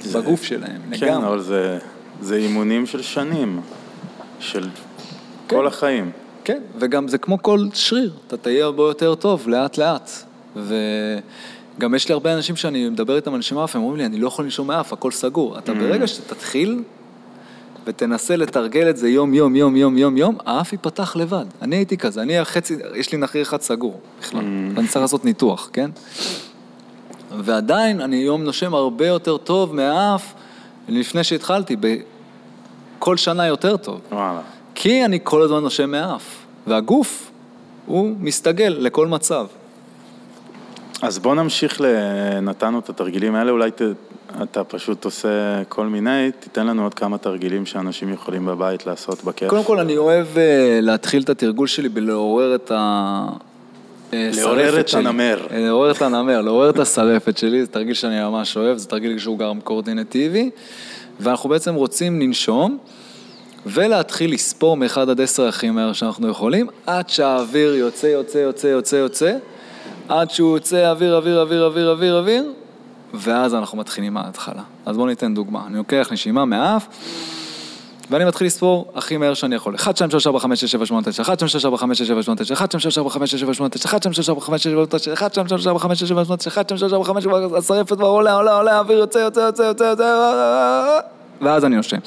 זה- בגוף שלהם, כן, לגמרי. אבל זה, זה אימונים של שנים, של כן. כל החיים. כן, וגם זה כמו כל שריר, אתה תהיה הרבה יותר טוב לאט לאט. וגם יש לי הרבה אנשים שאני מדבר איתם על נשימה אף, הם אומרים לי, אני לא יכול לנשום מאף, הכל סגור. אתה ברגע שתתחיל ותנסה לתרגל את זה יום, יום, יום, יום, יום, יום, האף ייפתח לבד. אני הייתי כזה, אני החצי, יש לי נחיר אחד סגור בכלל, ואני צריך לעשות ניתוח, כן? ועדיין אני יום נושם הרבה יותר טוב מהאף לפני שהתחלתי, בכל שנה יותר טוב. וואלה. כי אני כל הזמן נושם מהאף, והגוף, הוא מסתגל לכל מצב. אז בוא נמשיך, ל... נתנו את התרגילים האלה, אולי ת... אתה פשוט עושה כל מיני, תיתן לנו עוד כמה תרגילים שאנשים יכולים בבית לעשות בכיף. קודם כל, אני אוהב אה, להתחיל את התרגול שלי בלעורר את ה... אה, לעורר שרפת את. הנמר. אה, לעורר את הנמר, לעורר את השרפת שלי, זה תרגיל שאני ממש אוהב, זה תרגיל שהוא גם קואורדינטיבי, ואנחנו בעצם רוצים לנשום. ולהתחיל לספור מ-1 עד 10 הכי מהר שאנחנו יכולים, עד שהאוויר יוצא, יוצא, יוצא, יוצא, יוצא, עד שהוא יוצא אוויר, אוויר, אוויר, אוויר, אוויר, אוויר, ואז אנחנו מתחילים מההתחלה. אז בואו ניתן דוגמה. אני לוקח נשימה מהאף, ואני מתחיל לספור הכי מהר שאני יכול. 1, 2, 3, 4, 5, 6, 7, 8, 9, 1, 2, 3, 4, 5, 6, 7, 8, 9, 1, 2, 3, 4, 5, 6, 7, 8, 9, 1, 2, 3, 4, 5, 6, 7, 8, 9, 1, 2, 3, 4, 5, 6, 7, 8, 9, 1, 2, 3, 4, 5, 6, 7, השרפת כבר עולה, עולה, עולה, האוויר יוצא, יוצא, יוצא, יוצא, יוצא, ואז אני נושם.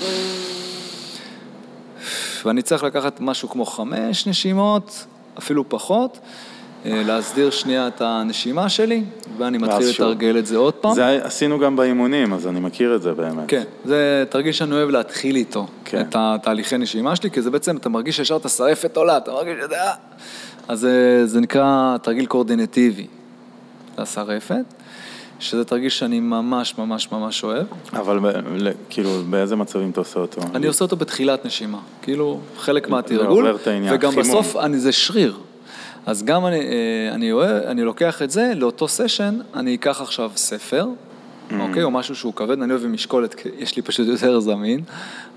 ואני צריך לקחת משהו כמו חמש נשימות, אפילו פחות, אה, להסדיר שנייה את הנשימה שלי, ואני מתחיל שוב. לתרגל את זה עוד פעם. זה עשינו גם באימונים, אז אני מכיר את זה באמת. כן, זה תרגיל שאני אוהב להתחיל איתו, כן. את התהליכי נשימה שלי, כי זה בעצם, אתה מרגיש ישר את השרפת עולה, אתה מרגיש את זה, אה. אז זה, זה נקרא תרגיל קואורדינטיבי לשרפת, שזה תרגיל שאני ממש ממש ממש אוהב. אבל ב... ל- כאילו, באיזה מצבים אתה עושה אותו? אני עושה אותו בתחילת נשימה, כאילו חלק מהתרגול, את העניין, וגם חימום. בסוף אני, זה שריר. אז גם אני, אה, אני, אוהב, אני לוקח את זה, לאותו סשן, אני אקח עכשיו ספר, Mm. אוקיי, או משהו שהוא כבד, אני אוהב עם משקולת, כי יש לי פשוט יותר זמין.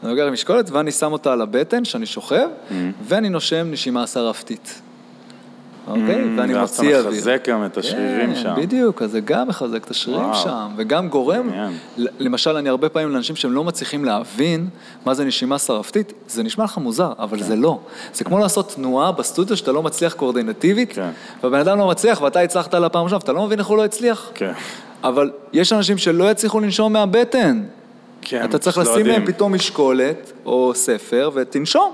אני לוקח עם משקולת ואני שם אותה על הבטן, שאני שוכב, Mm. ואני נושם נשימה שרפתית. אוקיי? Mm, ואני ואז אתה מוציא אוויר. מחזק גם את השרירים כן, שם. בדיוק, אז זה גם מחזק את השרירים וואו. שם, וגם גורם, למשל, אני הרבה פעמים לאנשים שהם לא מצליחים להבין מה זה נשימה שרפתית, זה נשמע לך מוזר, אבל כן. זה לא. זה כמו לעשות תנועה בסטודיו שאתה לא מצליח קואורדינטיבית, כן. והבן אדם לא מצליח ואתה הצלחת על הפעם ראשונה, ואתה לא מבין איך הוא לא הצליח. כן. אבל יש אנשים שלא יצליחו לנשום מהבטן. כן, אתה צריך לא לשים להם. פתאום משקולת או ספר ותנשום.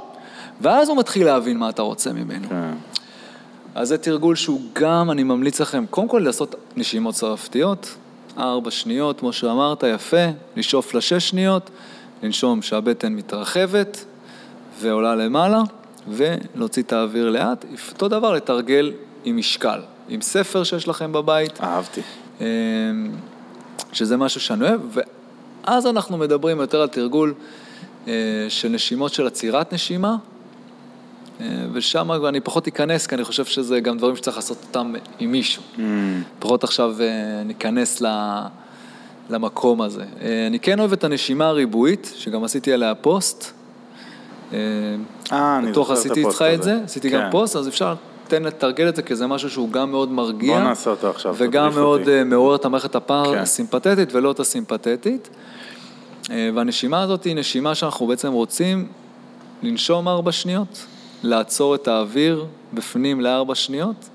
ואז הוא מתחיל להבין מה אתה רוצה ממנו. כן. אז זה תרגול שהוא גם, אני ממליץ לכם, קודם כל לעשות נשימות שרפתיות, ארבע שניות, כמו שאמרת, יפה, לשאוף לשש שניות, לנשום שהבטן מתרחבת ועולה למעלה, ולהוציא את האוויר לאט. אותו דבר, לתרגל עם משקל, עם ספר שיש לכם בבית. אהבתי. אמ, שזה משהו שאני אוהב, ואז אנחנו מדברים יותר על תרגול אה, של נשימות של עצירת נשימה, ושם אני פחות אכנס, כי אני חושב שזה גם דברים שצריך לעשות אותם עם מישהו. אמ, פחות עכשיו אה, ניכנס ל- למקום הזה. אה, אני כן אוהב את הנשימה הריבועית, שגם עשיתי עליה פוסט. אה, אה, אני זוכר את עשיתי הפוסט איתך את הזה. זה, עשיתי גם כן. פוסט, אז אפשר תן לתרגל את זה, כי זה משהו שהוא גם מאוד מרגיע. בוא נעשה אותו עכשיו, וגם מאוד אותי. אה, מעורר את המערכת כן. הפרסימפטית ולא את הסימפטית. אה, והנשימה הזאת היא נשימה שאנחנו בעצם רוצים לנשום ארבע שניות, לעצור את האוויר בפנים לארבע שניות,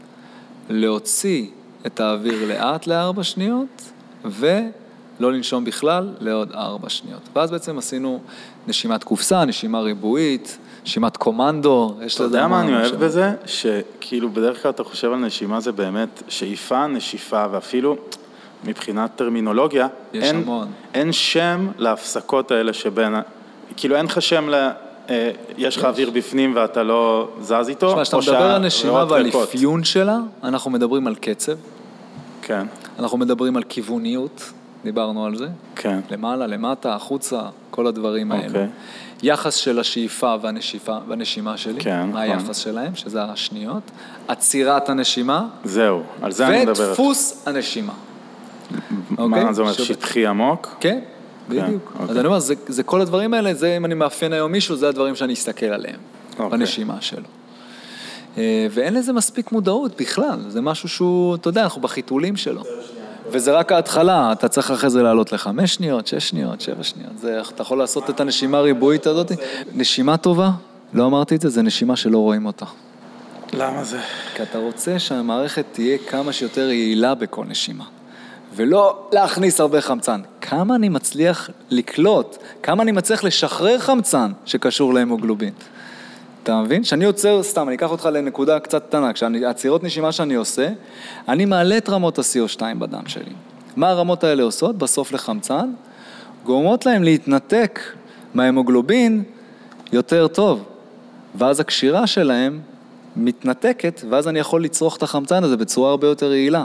להוציא את האוויר לאט לארבע שניות, ולא לנשום בכלל לעוד ארבע שניות. ואז בעצם עשינו נשימת קופסה, נשימה ריבועית, נשימת קומנדו, יש אתה לזה יודע מה אני אוהב. בזה? שכאילו בדרך כלל אתה חושב על נשימה זה באמת שאיפה, נשיפה, ואפילו מבחינת טרמינולוגיה, יש אין, המון. אין שם להפסקות האלה שבין, כאילו אין לך שם ל... אה, יש לך אוויר בפנים ואתה לא זז איתו, תשמע, כשאתה מדבר על נשימה ועל. אפיון שלה, אנחנו מדברים על קצב, כן, אנחנו מדברים על כיווניות, דיברנו על זה, כן. למעלה, למטה, החוצה, כל הדברים האלה. אוקיי. יחס של השאיפה והנשיפה, והנשימה שלי, כן, מה נכון. היחס שלהם, שזה השניות, עצירת הנשימה, זהו, על זה אני מדבר. ודפוס הנשימה. מה אוקיי? זה אומר, שטחי עמוק? כן, בדיוק. אוקיי. אז אני אומר, זה, זה כל הדברים האלה, זה אם אני מאפיין היום מישהו, זה הדברים שאני אסתכל עליהם, אוקיי. בנשימה שלו. אה, ואין לזה מספיק מודעות בכלל, זה משהו שהוא, אתה יודע, אנחנו בחיתולים שלו. וזה רק ההתחלה, אתה צריך אחרי זה לעלות לחמש שניות, שש שניות, שבע שניות. זה, אתה יכול לעשות את הנשימה הריבועית הזאת. נשימה טובה, לא אמרתי את זה, זה נשימה שלא רואים אותה. למה זה? כי אתה רוצה שהמערכת תהיה כמה שיותר יעילה בכל נשימה. ולא להכניס הרבה חמצן. כמה אני מצליח לקלוט, כמה אני מצליח לשחרר חמצן שקשור להמוגלובין. אתה מבין? כשאני עוצר, סתם, אני אקח אותך לנקודה קצת קטנה, כשהעצירות נשימה שאני עושה, אני מעלה את רמות ה-CO2 בדם שלי. מה הרמות האלה עושות? בסוף לחמצן, גורמות להם להתנתק מההמוגלובין יותר טוב. ואז הקשירה שלהם מתנתקת, ואז אני יכול לצרוך את החמצן הזה בצורה הרבה יותר יעילה.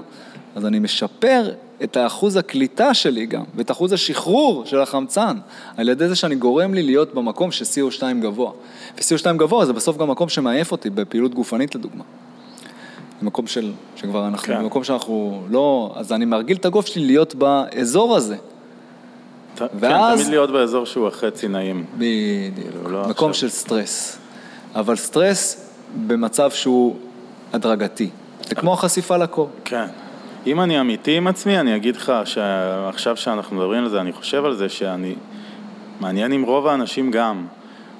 אז אני משפר את האחוז הקליטה שלי גם, ואת אחוז השחרור של החמצן, על ידי זה שאני גורם לי להיות במקום של CO2 גבוה. ו-CO2 גבוה זה בסוף גם מקום שמעייף אותי בפעילות גופנית לדוגמה. זה מקום של, שכבר אנחנו, כן. כן. במקום שאנחנו לא, אז אני מרגיל את הגוף שלי להיות באזור הזה. ת- ואז- כן, תמיד להיות באזור שהוא החצי נעים. בדיוק. לא מקום עכשיו. של סטרס. אבל סטרס במצב שהוא הדרגתי. זה כמו החשיפה לקור. כן. אם אני אמיתי עם עצמי, אני אגיד לך שעכשיו שאנחנו מדברים על זה, אני חושב על זה שאני... מעניין עם רוב האנשים גם,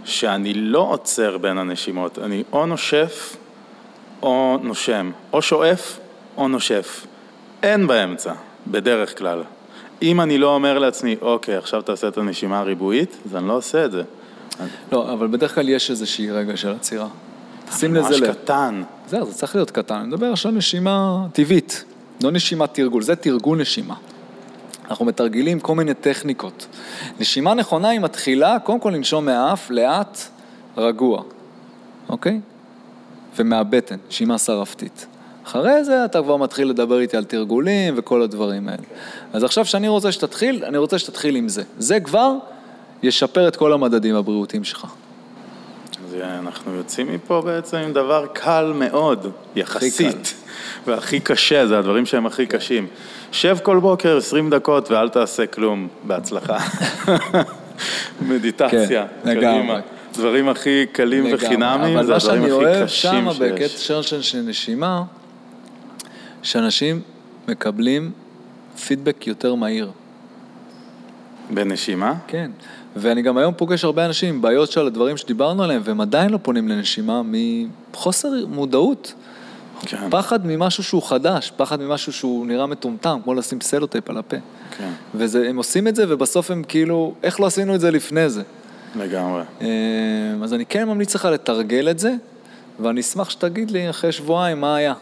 שאני לא עוצר בין הנשימות, אני או נושף או נושם, או שואף או נושף. אין באמצע, בדרך כלל. אם אני לא אומר לעצמי, אוקיי, עכשיו תעשה את הנשימה הריבועית, אז אני לא עושה את זה. לא, אבל בדרך כלל יש איזושהי רגע של עצירה. שים לזה ממש לב. קטן. זהו, זה צריך להיות קטן. אני מדבר עכשיו נשימה טבעית, לא נשימת תרגול, זה תרגול נשימה. אנחנו מתרגלים כל מיני טכניקות. נשימה נכונה היא מתחילה, קודם כל לנשום מהאף, לאט, רגוע, אוקיי? ומהבטן, נשימה שרפתית. אחרי זה אתה כבר מתחיל לדבר איתי על תרגולים וכל הדברים האלה. אז עכשיו שאני רוצה שתתחיל, אני רוצה שתתחיל עם זה. זה כבר ישפר את כל המדדים הבריאותיים שלך. אז אנחנו יוצאים מפה בעצם עם דבר קל מאוד, יחסית. והכי קשה, זה הדברים שהם הכי קשים. שב כל בוקר 20 דקות ואל תעשה כלום, בהצלחה. [laughs] מדיטציה, כן, קדימה. דברים הכי קלים לגמרי. וחינמיים, אבל זה מה הדברים שאני הכי אוהב קשים שם שיש. בקטע של של נשימה, שאנשים מקבלים פידבק יותר מהיר. בנשימה? כן. ואני גם היום פוגש הרבה אנשים עם בעיות של הדברים שדיברנו עליהם, והם עדיין לא פונים לנשימה מחוסר מודעות. כן. פחד ממשהו שהוא חדש, פחד ממשהו שהוא נראה מטומטם, כמו לשים סלוטייפ על הפה. כן, והם עושים את זה, ובסוף הם כאילו, איך לא עשינו את זה לפני זה? לגמרי. אה, אז אני כן ממליץ לך לתרגל את זה, ואני אשמח שתגיד לי אחרי שבועיים מה היה,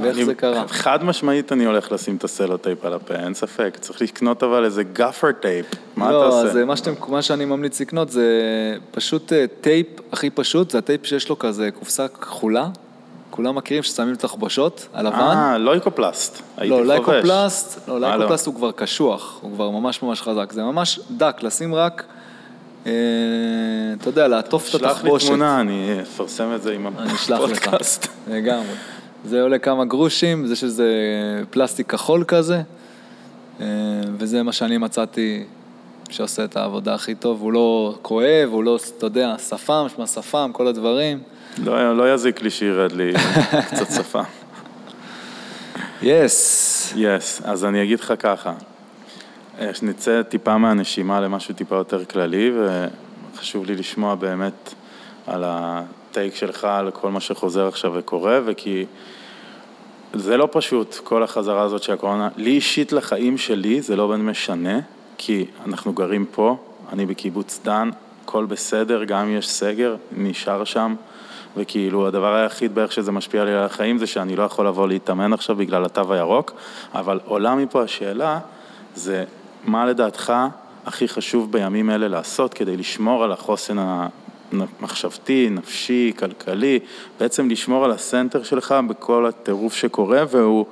ואיך אני- זה קרה. חד משמעית אני הולך לשים את הסלוטייפ על הפה, אין ספק. צריך לקנות אבל איזה gaffer tape. מה אתה לא, עושה? אז מה, שאתם, מה שאני ממליץ לקנות זה פשוט אה, טייפ הכי פשוט, זה הטייפ שיש לו כזה קופסה כחולה, כולם מכירים ששמים תחבושות, הלבן. אה, לויקופלסט. הייתי לא, חובש. לייקופלסט, לא, לא? לייקופלסט הוא כבר קשוח, הוא כבר ממש ממש חזק, זה ממש דק, לשים רק, אה, אתה יודע, לעטוף את שלח לי התחבושת. תמונה, אני אפרסם את זה עם אני אשלח לך, הפודקאסט. לגמרי. זה עולה כמה גרושים, זה שזה פלסטיק כחול כזה, אה, וזה מה שאני מצאתי שעושה את העבודה הכי טוב, הוא לא כואב, הוא לא, אתה יודע, שפם, שמע שפם, כל הדברים. לא לא יזיק לי שירד לי [laughs] קצת שפה. יס. יס, אז אני אגיד לך ככה, אה, שנצא טיפה מהנשימה למשהו טיפה יותר כללי, וחשוב לי לשמוע באמת על הטייק שלך, על כל מה שחוזר עכשיו וקורה, וכי זה לא פשוט, כל החזרה הזאת של הקורונה. לי אישית לחיים שלי זה לא באמת משנה, כי אנחנו גרים פה, אני בקיבוץ דן, הכל בסדר, גם אם יש סגר, נשאר שם. וכאילו הדבר היחיד בערך שזה משפיע לי על החיים זה שאני לא יכול לבוא להתאמן עכשיו בגלל התו הירוק, אבל עולה מפה השאלה זה מה לדעתך הכי חשוב בימים אלה לעשות כדי לשמור על החוסן המחשבתי, נפשי, כלכלי, בעצם לשמור על הסנטר שלך בכל הטירוף שקורה והוא,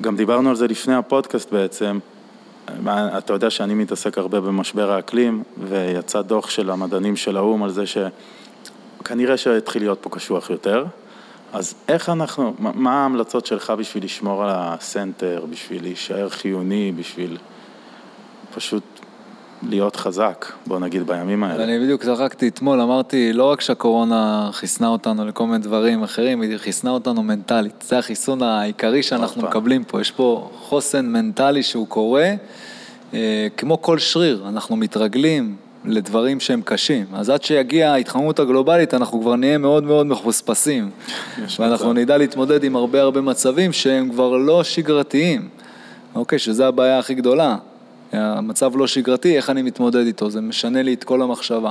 גם דיברנו על זה לפני הפודקאסט בעצם, אתה יודע שאני מתעסק הרבה במשבר האקלים ויצא דוח של המדענים של האו"ם על זה ש... כנראה שהתחיל להיות פה קשוח יותר, אז איך אנחנו, מה ההמלצות שלך בשביל לשמור על הסנטר, בשביל להישאר חיוני, בשביל פשוט להיות חזק, בוא נגיד בימים האלה? אני בדיוק זרקתי אתמול, אמרתי, לא רק שהקורונה חיסנה אותנו לכל מיני דברים אחרים, היא חיסנה אותנו מנטלית. זה החיסון העיקרי שאנחנו. מקבלים פה. יש פה חוסן מנטלי שהוא קורה, אה, כמו כל שריר, אנחנו מתרגלים לדברים שהם קשים. אז עד שיגיע ההתחממות הגלובלית, אנחנו כבר נהיה מאוד מאוד מחוספסים. ואנחנו מצב. נדע להתמודד עם הרבה הרבה מצבים שהם כבר לא שגרתיים. אוקיי, שזו הבעיה הכי גדולה. המצב לא שגרתי, איך אני מתמודד איתו, זה משנה לי את כל המחשבה.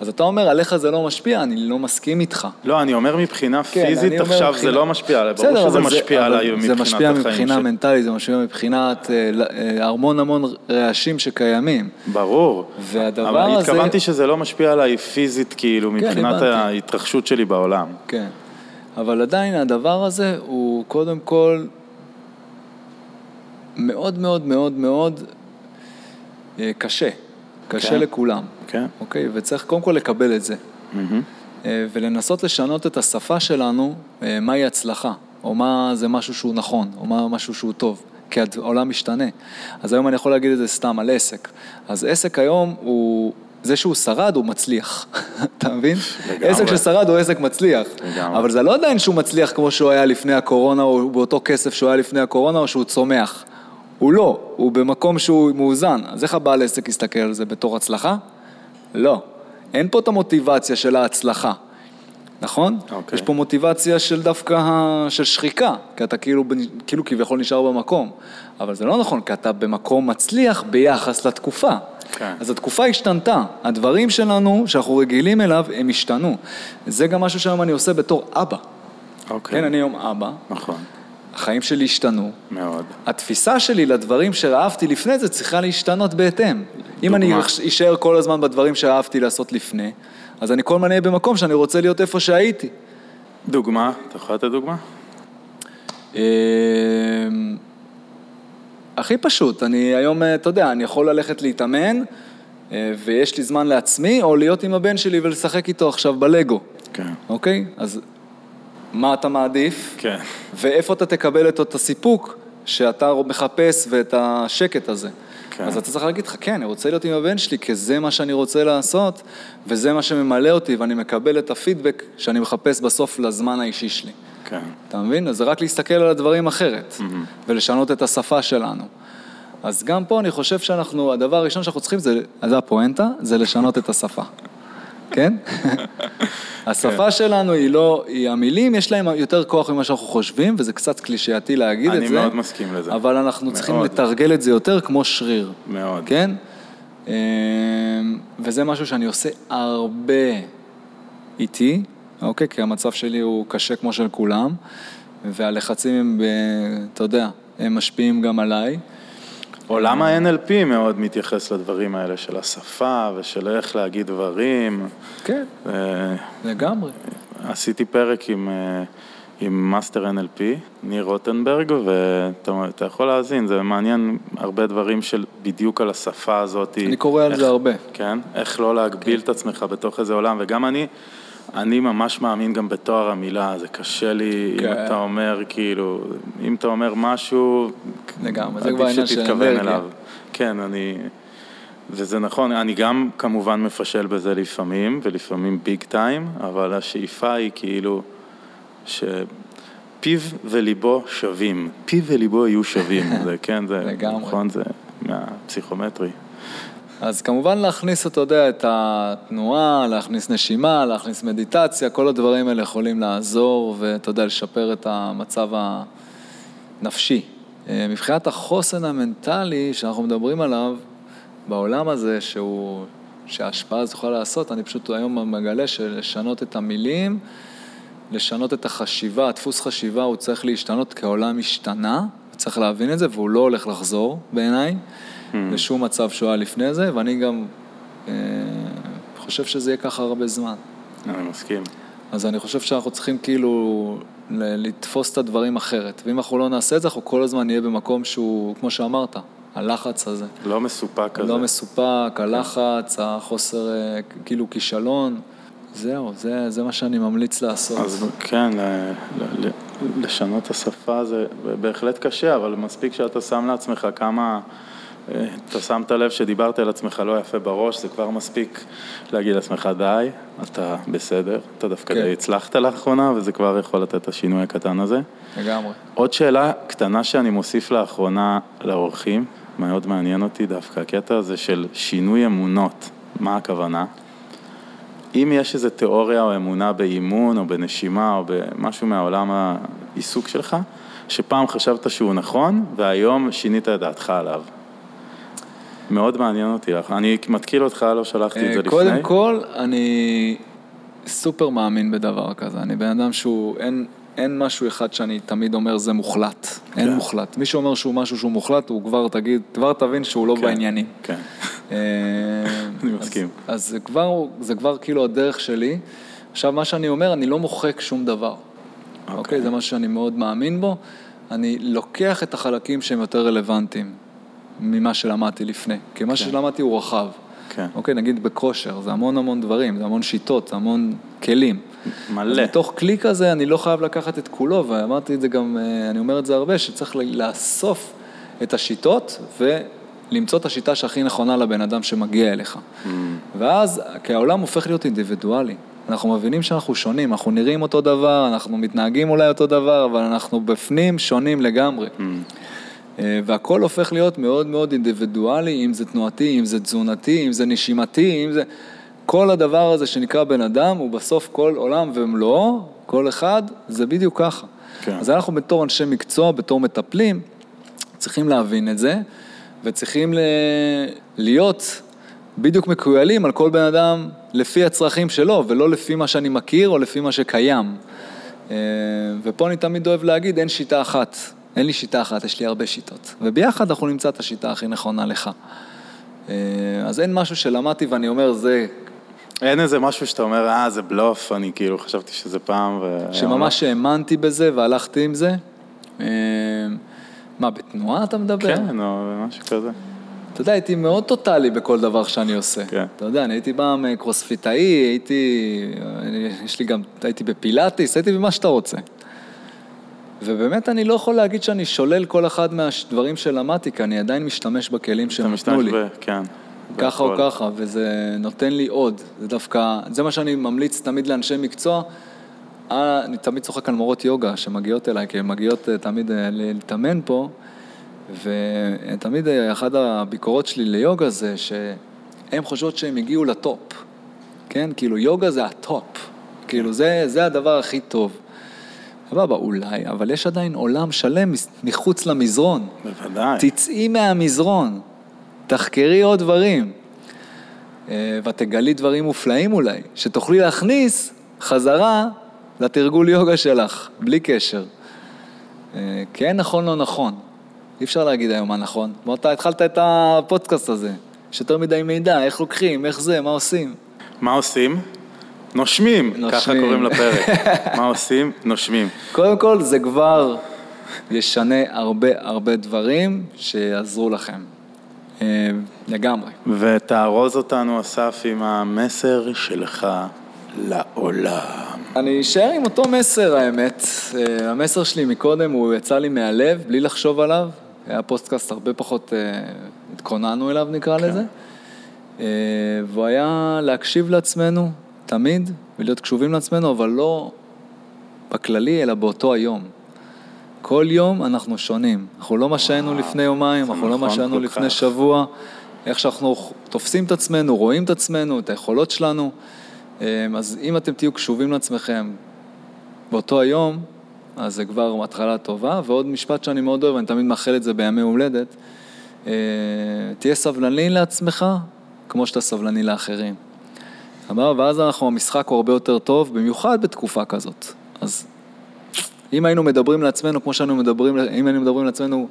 אז אתה אומר, עליך זה לא משפיע, אני לא מסכים איתך. לא, אני אומר מבחינה כן, פיזית עכשיו מבחינה- זה לא משפיע עליי, ברור שזה אבל זה- משפיע אבל עליי זה מבחינת משפיע החיים מבחינה שלי. מנטלית, זה משפיע מבחינת אה, אה, המון המון רעשים שקיימים. ברור, והדבר אבל הזה- התכוונתי שזה לא משפיע עליי פיזית, כאילו, מבחינת הבנתי. ההתרחשות שלי בעולם. כן. אבל עדיין הדבר הזה הוא קודם כל מאוד מאוד מאוד מאוד קשה. קשה כן. לכולם. כן. אוקיי? וצריך קודם כל לקבל את זה. אה, ולנסות לשנות את השפה שלנו, אה, מהי הצלחה, או מה זה משהו שהוא נכון, או מה משהו שהוא טוב, כי העולם משתנה. אז היום אני יכול להגיד את זה סתם על עסק. אז עסק היום הוא, זה שהוא שרד הוא מצליח, [laughs] אתה מבין? לגמרי. עסק ששרד הוא עסק מצליח. לגמרי. אבל זה לא עדיין שהוא מצליח כמו שהוא היה לפני הקורונה, או באותו כסף שהוא היה לפני הקורונה, או שהוא צומח. הוא לא, הוא במקום שהוא מאוזן. אז איך הבעל עסק יסתכל על זה בתור הצלחה? לא. אין פה את המוטיבציה של ההצלחה, נכון? אוקיי. יש פה מוטיבציה של דווקא, של שחיקה, כי אתה כאילו, כאילו כביכול נשאר במקום. אבל זה לא נכון, כי אתה במקום מצליח ביחס לתקופה. כן. אז התקופה השתנתה, הדברים שלנו, שאנחנו רגילים אליו, הם השתנו. זה גם משהו שהיום אני עושה בתור אבא. אוקיי. כן, אני היום אבא, נכון, החיים שלי השתנו. מאוד. התפיסה שלי לדברים שאהבתי לפני זה צריכה להשתנות בהתאם. אם אני דוגמה. אשאר כל הזמן בדברים שאהבתי לעשות לפני, אז אני כל הזמן אהיה במקום שאני רוצה להיות איפה שהייתי. דוגמה, אתה יכול לתת דוגמה? אמ, הכי פשוט, אני היום, אה, אתה יודע, אני יכול ללכת להתאמן, אה, ויש לי זמן לעצמי, או להיות עם הבן שלי ולשחק איתו עכשיו בלגו, כן. אוקיי? אז מה אתה מעדיף? כן. ואיפה אתה תקבל את אותו סיפוק שאתה מחפש ואת השקט הזה. כן. אז אתה צריך להגיד לך, כן, אני רוצה להיות עם הבן שלי, כי זה מה שאני רוצה לעשות, וזה מה שממלא אותי, ואני מקבל את הפידבק שאני מחפש בסוף לזמן האישי שלי. כן. אתה מבין? אז זה רק להסתכל על הדברים אחרת, ולשנות את השפה שלנו. אז גם פה אני חושב שאנחנו, הדבר הראשון שאנחנו צריכים זה, זה הפואנטה, זה לשנות את השפה. כן? [laughs] השפה שלנו היא לא, היא המילים, יש להם יותר כוח ממה שאנחנו חושבים, וזה קצת קלישאתי להגיד אני את זה. מאוד מסכים לזה. אבל אנחנו צריכים מאוד. לתרגל את זה יותר כמו שריר. מאוד. כן? אמ, וזה משהו שאני עושה הרבה איתי, אוקיי? כי המצב שלי הוא קשה כמו של כולם, והלחצים הם, ב- אתה יודע, הם משפיעים גם עליי. עולם ה-NLP מאוד מתייחס לדברים האלה של השפה ושל איך להגיד דברים. כן, אה, לגמרי. עשיתי פרק עם, אה, עם מאסטר NLP, ניר רוטנברג, ואתה אתה יכול להאזין, זה מעניין הרבה דברים של בדיוק על השפה הזאת. אני קורא על איך, זה הרבה. כן, איך לא להגביל את עצמך בתוך איזה עולם, וגם אני, אני ממש מאמין גם בתואר המילה, זה קשה לי, כן. אם אתה אומר כאילו, אם אתה אומר משהו, לגמרי, זה כבר עניין של אנרגיה. כן, אני... וזה נכון, אני גם כמובן מפשל בזה לפעמים, ולפעמים ביג טיים, אבל השאיפה היא כאילו שפיו וליבו שווים. פיו וליבו יהיו שווים, [laughs] זה כן, זה לגמרי. נכון, זה מהפסיכומטרי. אז כמובן להכניס, אתה יודע, את התנועה, להכניס נשימה, להכניס מדיטציה, כל הדברים האלה יכולים לעזור ואתה יודע, לשפר את המצב הנפשי. אה, מבחינת החוסן המנטלי שאנחנו מדברים עליו, בעולם הזה, שהוא, שההשפעה הזו יכולה לעשות, אני פשוט היום מגלה שלשנות את המילים, לשנות את החשיבה, הדפוס חשיבה הוא צריך להשתנות כי העולם השתנה, צריך להבין את זה, והוא לא הולך לחזור בעיניי, לשום מצב שהוא היה לפני זה, ואני גם אה, חושב שזה יהיה ככה הרבה זמן. אני מסכים. אז אני חושב שאנחנו צריכים כאילו ל- לתפוס את הדברים אחרת, ואם אנחנו לא נעשה את זה, אנחנו כל הזמן נהיה במקום שהוא, כמו שאמרת, הלחץ הזה. לא מסופק כזה. לא מסופק, הלחץ, החוסר, אה, כאילו כישלון, זהו, זה, זה מה שאני ממליץ לעשות. אז כן, ל- ל- ל- לשנות את השפה זה בהחלט קשה, אבל מספיק שאתה שם לעצמך כמה... אתה שמת לב שדיברת על עצמך לא יפה בראש, זה כבר מספיק להגיד לעצמך די, אתה בסדר, אתה דווקא כן. די הצלחת לאחרונה, וזה כבר יכול לתת את השינוי הקטן הזה. לגמרי. עוד שאלה קטנה שאני מוסיף לאחרונה לאורחים, מאוד מעניין אותי דווקא, הקטע הזה של שינוי אמונות, מה הכוונה? אם יש איזו תיאוריה או אמונה באימון או בנשימה או במשהו מהעולם העיסוק שלך, שפעם חשבת שהוא נכון והיום שינית את דעתך עליו. מאוד מעניין אותי, אני מתקיל אותך, לא שלחתי את זה אה, לפני. קודם כל, אני סופר מאמין בדבר כזה. אני בן אדם שהוא, אין, אין משהו אחד שאני תמיד אומר זה מוחלט. אין כן. מוחלט. מי שאומר שהוא משהו שהוא מוחלט, הוא כבר תגיד, כבר תבין שהוא לא כן, בעניינים. כן, אה, [laughs] אני אז- מסכים. אז זה כבר, זה כבר כאילו הדרך שלי. עכשיו, מה שאני אומר, אני לא מוחק שום דבר. אוקיי. אוקיי? זה משהו שאני מאוד מאמין בו. אני לוקח את החלקים שהם יותר רלוונטיים ממה שלמדתי לפני. כי מה שלמדתי הוא רחב. כן. אוקיי, נגיד בכושר, זה המון המון דברים, זה המון שיטות, זה המון כלים. מלא. אז מתוך כלי כזה אני לא חייב לקחת את כולו, ואמרתי את זה גם, אה, אני אומר את זה הרבה, שצריך לאסוף את השיטות ולמצוא את השיטה שהכי נכונה לבן אדם שמגיע אליך. Mm. ואז, כי העולם הופך להיות אינדיבידואלי. אנחנו מבינים שאנחנו שונים, אנחנו נראים אותו דבר, אנחנו מתנהגים אולי אותו דבר, אבל אנחנו בפנים שונים לגמרי. Mm. אה, והכל הופך להיות מאוד מאוד אינדיבידואלי, אם זה תנועתי, אם זה תזונתי, אם זה נשימתי, אם זה... כל הדבר הזה שנקרא בן אדם הוא בסוף כל עולם ומלואו, כל אחד, זה בדיוק ככה. כן. אז אנחנו בתור אנשי מקצוע, בתור מטפלים, צריכים להבין את זה, וצריכים ל... להיות בדיוק מקוילים על כל בן אדם לפי הצרכים שלו, ולא לפי מה שאני מכיר או לפי מה שקיים. אה, ופה אני תמיד אוהב להגיד, אין שיטה אחת. אין לי שיטה אחת, יש לי הרבה שיטות. וביחד אנחנו נמצא את השיטה הכי נכונה לך. אה, אז אין משהו שלמדתי ואני אומר, זה אין איזה משהו שאתה אומר, אה, זה בלוף, אני כאילו חשבתי שזה פעם, ו... שממש האמנתי בזה והלכתי עם זה. אה, מה, בתנועה אתה מדבר? כן, או משהו כזה. אתה יודע, הייתי מאוד טוטאלי בכל דבר שאני עושה. כן. אתה יודע, אני הייתי בא מקרוספיטאי, הייתי, יש לי גם, הייתי בפילאטיס, הייתי במה שאתה רוצה. ובאמת אני לא יכול להגיד שאני שולל כל אחד מהדברים שלמדתי, כי אני עדיין משתמש בכלים אתה שהם נתנו משתמש לי. ב... כן. ככה או. ככה, וזה נותן לי עוד. זה דווקא, זה מה שאני ממליץ תמיד לאנשי מקצוע. אה, אני תמיד צוחק על מורות יוגה שמגיעות אליי, כי הן מגיעות אה, תמיד אה, להתאמן פה, ותמיד אחת הביקורות שלי ליוגה זה שהן חושבות שהן הגיעו לטופ, כן? כאילו יוגה זה הטופ, כאילו זה, זה הדבר הכי טוב. סבבה, אולי, אבל יש עדיין עולם שלם מחוץ למזרון. בוודאי. תצאי מהמזרון, תחקרי עוד דברים, אה, ותגלי דברים מופלאים אולי, שתוכלי להכניס חזרה לתרגול יוגה שלך, בלי קשר. כן נכון, לא נכון. אי אפשר להגיד היום מה נכון. כמו אתה התחלת את הפודקאסט הזה. יש יותר מדי מידע, איך לוקחים, איך זה, מה עושים. מה עושים? נושמים. ככה קוראים לפרק. [laughs] מה עושים? נושמים. קודם כל, זה כבר ישנה הרבה הרבה דברים שיעזרו לכם. אה, לגמרי. ותארוז אותנו, אסף, עם המסר שלך לעולם. אני אשאר עם אותו מסר, האמת. אה, המסר שלי מקודם, הוא יצא לי מהלב, בלי לחשוב עליו. היה פודקאסט הרבה פחות אה, התכוננו אליו, נקרא לזה. אה, והוא היה להקשיב לעצמנו, תמיד, ולהיות קשובים לעצמנו, אבל לא בכללי, אלא באותו היום. כל יום אנחנו שונים. אנחנו לא מה שהיינו לפני יומיים, אנחנו לא מה נכון שהיינו לפני. שבוע. איך שאנחנו תופסים את עצמנו, רואים את עצמנו, את היכולות שלנו. אה, אז אם אתם תהיו קשובים לעצמכם באותו היום, אז זה כבר התחלה טובה. ועוד משפט שאני מאוד אוהב, אני תמיד מאחל את זה בימי הולדת, אה, תהיה סבלני לעצמך כמו שאתה סבלני לאחרים. אמר, ואז אנחנו, המשחק הוא הרבה יותר טוב, במיוחד בתקופה כזאת. אז אם היינו מדברים לעצמנו כמו שהיינו מדברים, אם היינו מדברים לעצמנו,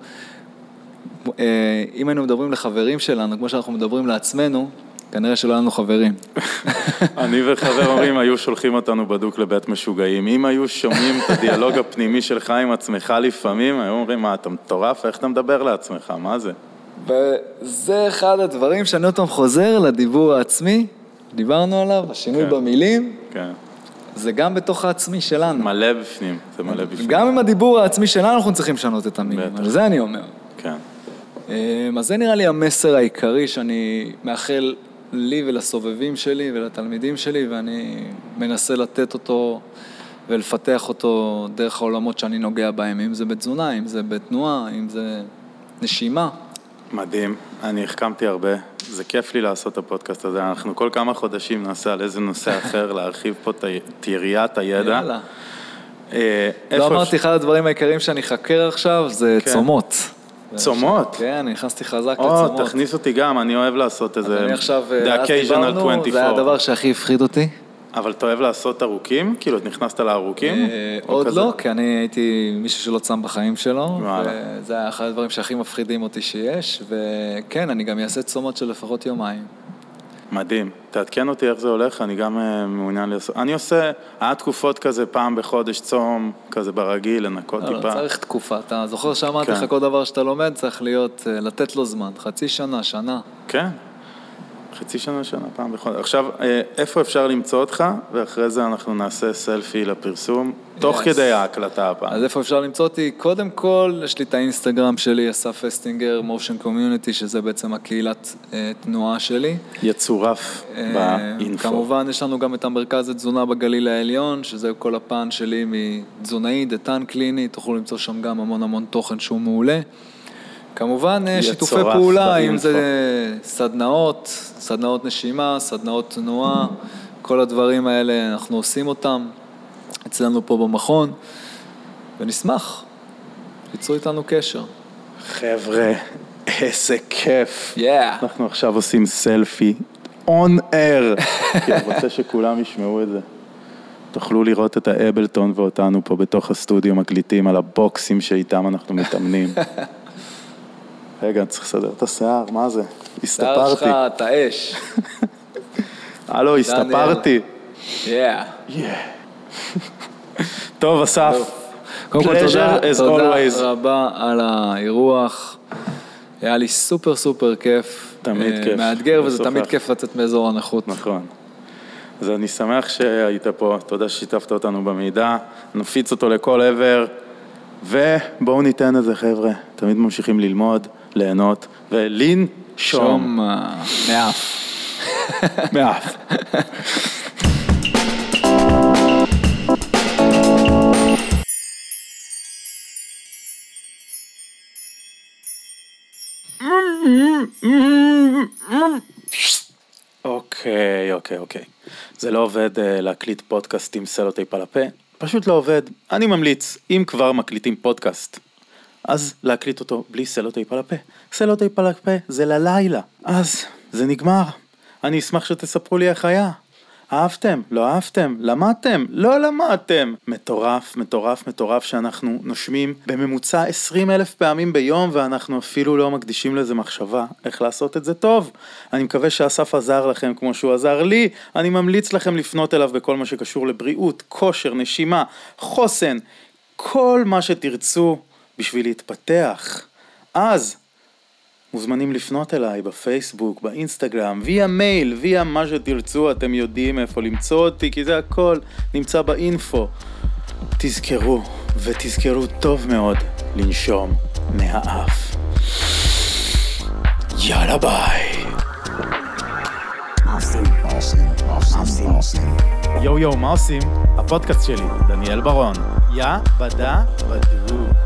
אה, אם היינו מדברים לחברים שלנו כמו שאנחנו מדברים לעצמנו, כנראה שלא היה לנו חברים. [laughs] אני וחבר אומרים, היו שולחים אותנו בדוק לבית משוגעים. אם היו שומעים את הדיאלוג הפנימי שלך עם עצמך לפעמים, היו אומרים, מה, אתה מטורף? איך אתה מדבר לעצמך? מה זה? וזה אחד הדברים שאני עוד פעם חוזר לדיבור העצמי, דיברנו עליו, השינוי כן. במילים, כן. זה גם בתוך העצמי שלנו. מלא בפנים, זה מלא בפנים. גם עם הדיבור העצמי שלנו אנחנו צריכים לשנות את המילים, בטח. על זה אני אומר. כן. אמ, אז זה נראה לי המסר העיקרי שאני מאחל לי ולסובבים שלי ולתלמידים שלי, ואני מנסה לתת אותו ולפתח אותו דרך העולמות שאני נוגע בהם, אם זה בתזונה, אם זה בתנועה, אם זה נשימה. מדהים, אני החכמתי הרבה, זה כיף לי לעשות את הפודקאסט הזה, אנחנו כל כמה חודשים נעשה על איזה נושא אחר, [laughs] להרחיב פה את יריעת הידע. יאללה. אה, לא אמרתי, אחד הדברים העיקריים שאני חקר עכשיו זה כן. צומות. צומות? כן, נכנסתי חזק או, לצומות. תכניס אותי גם, אני אוהב לעשות איזה... אני עכשיו, The אה, אז occasional דיברנו, 24. זה הדבר שהכי הפחיד אותי. אבל אתה אוהב לעשות ארוכים? כאילו, נכנסת לארוכים? אה, עוד? לא, כי אני הייתי מישהו שלא צם בחיים שלו. וזה היה אחד הדברים שהכי מפחידים אותי שיש, וכן, אני גם אעשה צומות של לפחות יומיים. מדהים. תעדכן אותי איך זה הולך, אני גם אה, מעוניין לעשות. אני עושה, היה תקופות כזה פעם בחודש צום, כזה ברגיל, לנקות לא, לא, טיפה. צריך תקופה. אתה זוכר שאמרתי כן. לך כל דבר שאתה לומד, צריך להיות, אה, לתת לו זמן, חצי שנה, שנה. כן. חצי שנה, שנה, פעם בחודש. עכשיו, אה, איפה אפשר למצוא אותך? ואחרי זה אנחנו נעשה סלפי לפרסום, תוך Yes. כדי ההקלטה הפעם. אז איפה אפשר למצוא אותי? קודם כל, יש לי את האינסטגרם שלי, אסף אסטינגר, מושן קומיוניטי, שזה בעצם הקהילת אה, תנועה שלי. יצורף אה, באינפו. כמובן, יש לנו גם את המרכז לתזונה בגליל העליון, שזה כל הפן שלי מתזונאי, דתן קליני, תוכלו למצוא שם גם המון המון תוכן שהוא מעולה. כמובן, אה, שיתופי פעולה, אם. זה סדנאות, סדנאות נשימה, סדנאות תנועה, כל הדברים האלה, אנחנו עושים אותם אצלנו פה במכון, ונשמח, תיצרו איתנו קשר. חבר'ה, איזה כיף. יאה. אנחנו עכשיו עושים סלפי on air, [laughs] כי אני רוצה שכולם ישמעו את זה. תוכלו לראות את האבלטון ואותנו פה בתוך הסטודיו מקליטים על הבוקסים שאיתם אנחנו מתאמנים. [laughs] רגע, אני צריך לסדר את השיער, מה זה? שיער שלך, [laughs] הסתפרתי. אתה אש. הלו, הסתפרתי. טוב, אסף. קודם כל תודה, as תודה. רבה על האירוח. היה לי סופר סופר כיף. תמיד אה, כיף. מאתגר וזה. תמיד כיף לצאת מאזור הנוחות. נכון. אז אני שמח שהיית פה, תודה ששיתפת אותנו במידע, נפיץ אותו לכל עבר, ובואו ניתן את זה חבר'ה, תמיד ממשיכים ללמוד, ליהנות, ולנשום שום אה, מאף. מאף. אוקיי, אוקיי, אוקיי. זה לא עובד אה, להקליט פודקאסט עם סלוטייפ על הפה, פשוט לא עובד. אני ממליץ, אם כבר מקליטים פודקאסט, אז להקליט אותו בלי סלוטייפ על הפה. סלוטייפ על הפה זה ללילה, אז זה נגמר. אני אשמח שתספרו לי איך היה. אהבתם? לא אהבתם? למדתם? לא למדתם. מטורף, מטורף, מטורף שאנחנו נושמים בממוצע 20 אלף פעמים ביום ואנחנו אפילו לא מקדישים לזה מחשבה איך לעשות את זה טוב. אני מקווה שאסף עזר לכם כמו שהוא עזר לי. אני ממליץ לכם לפנות אליו בכל מה שקשור לבריאות, כושר, נשימה, חוסן, כל מה שתרצו בשביל להתפתח. אז מוזמנים לפנות אליי בפייסבוק, באינסטגרם, ויה מייל, ויה מה שתרצו, אתם יודעים איפה למצוא אותי, כי זה הכל נמצא באינפו. תזכרו, ותזכרו טוב מאוד, לנשום מהאף. יאללה ביי. יואו יואו, מה עושים? הפודקאסט שלי, דניאל ברון. יא בדה בדו.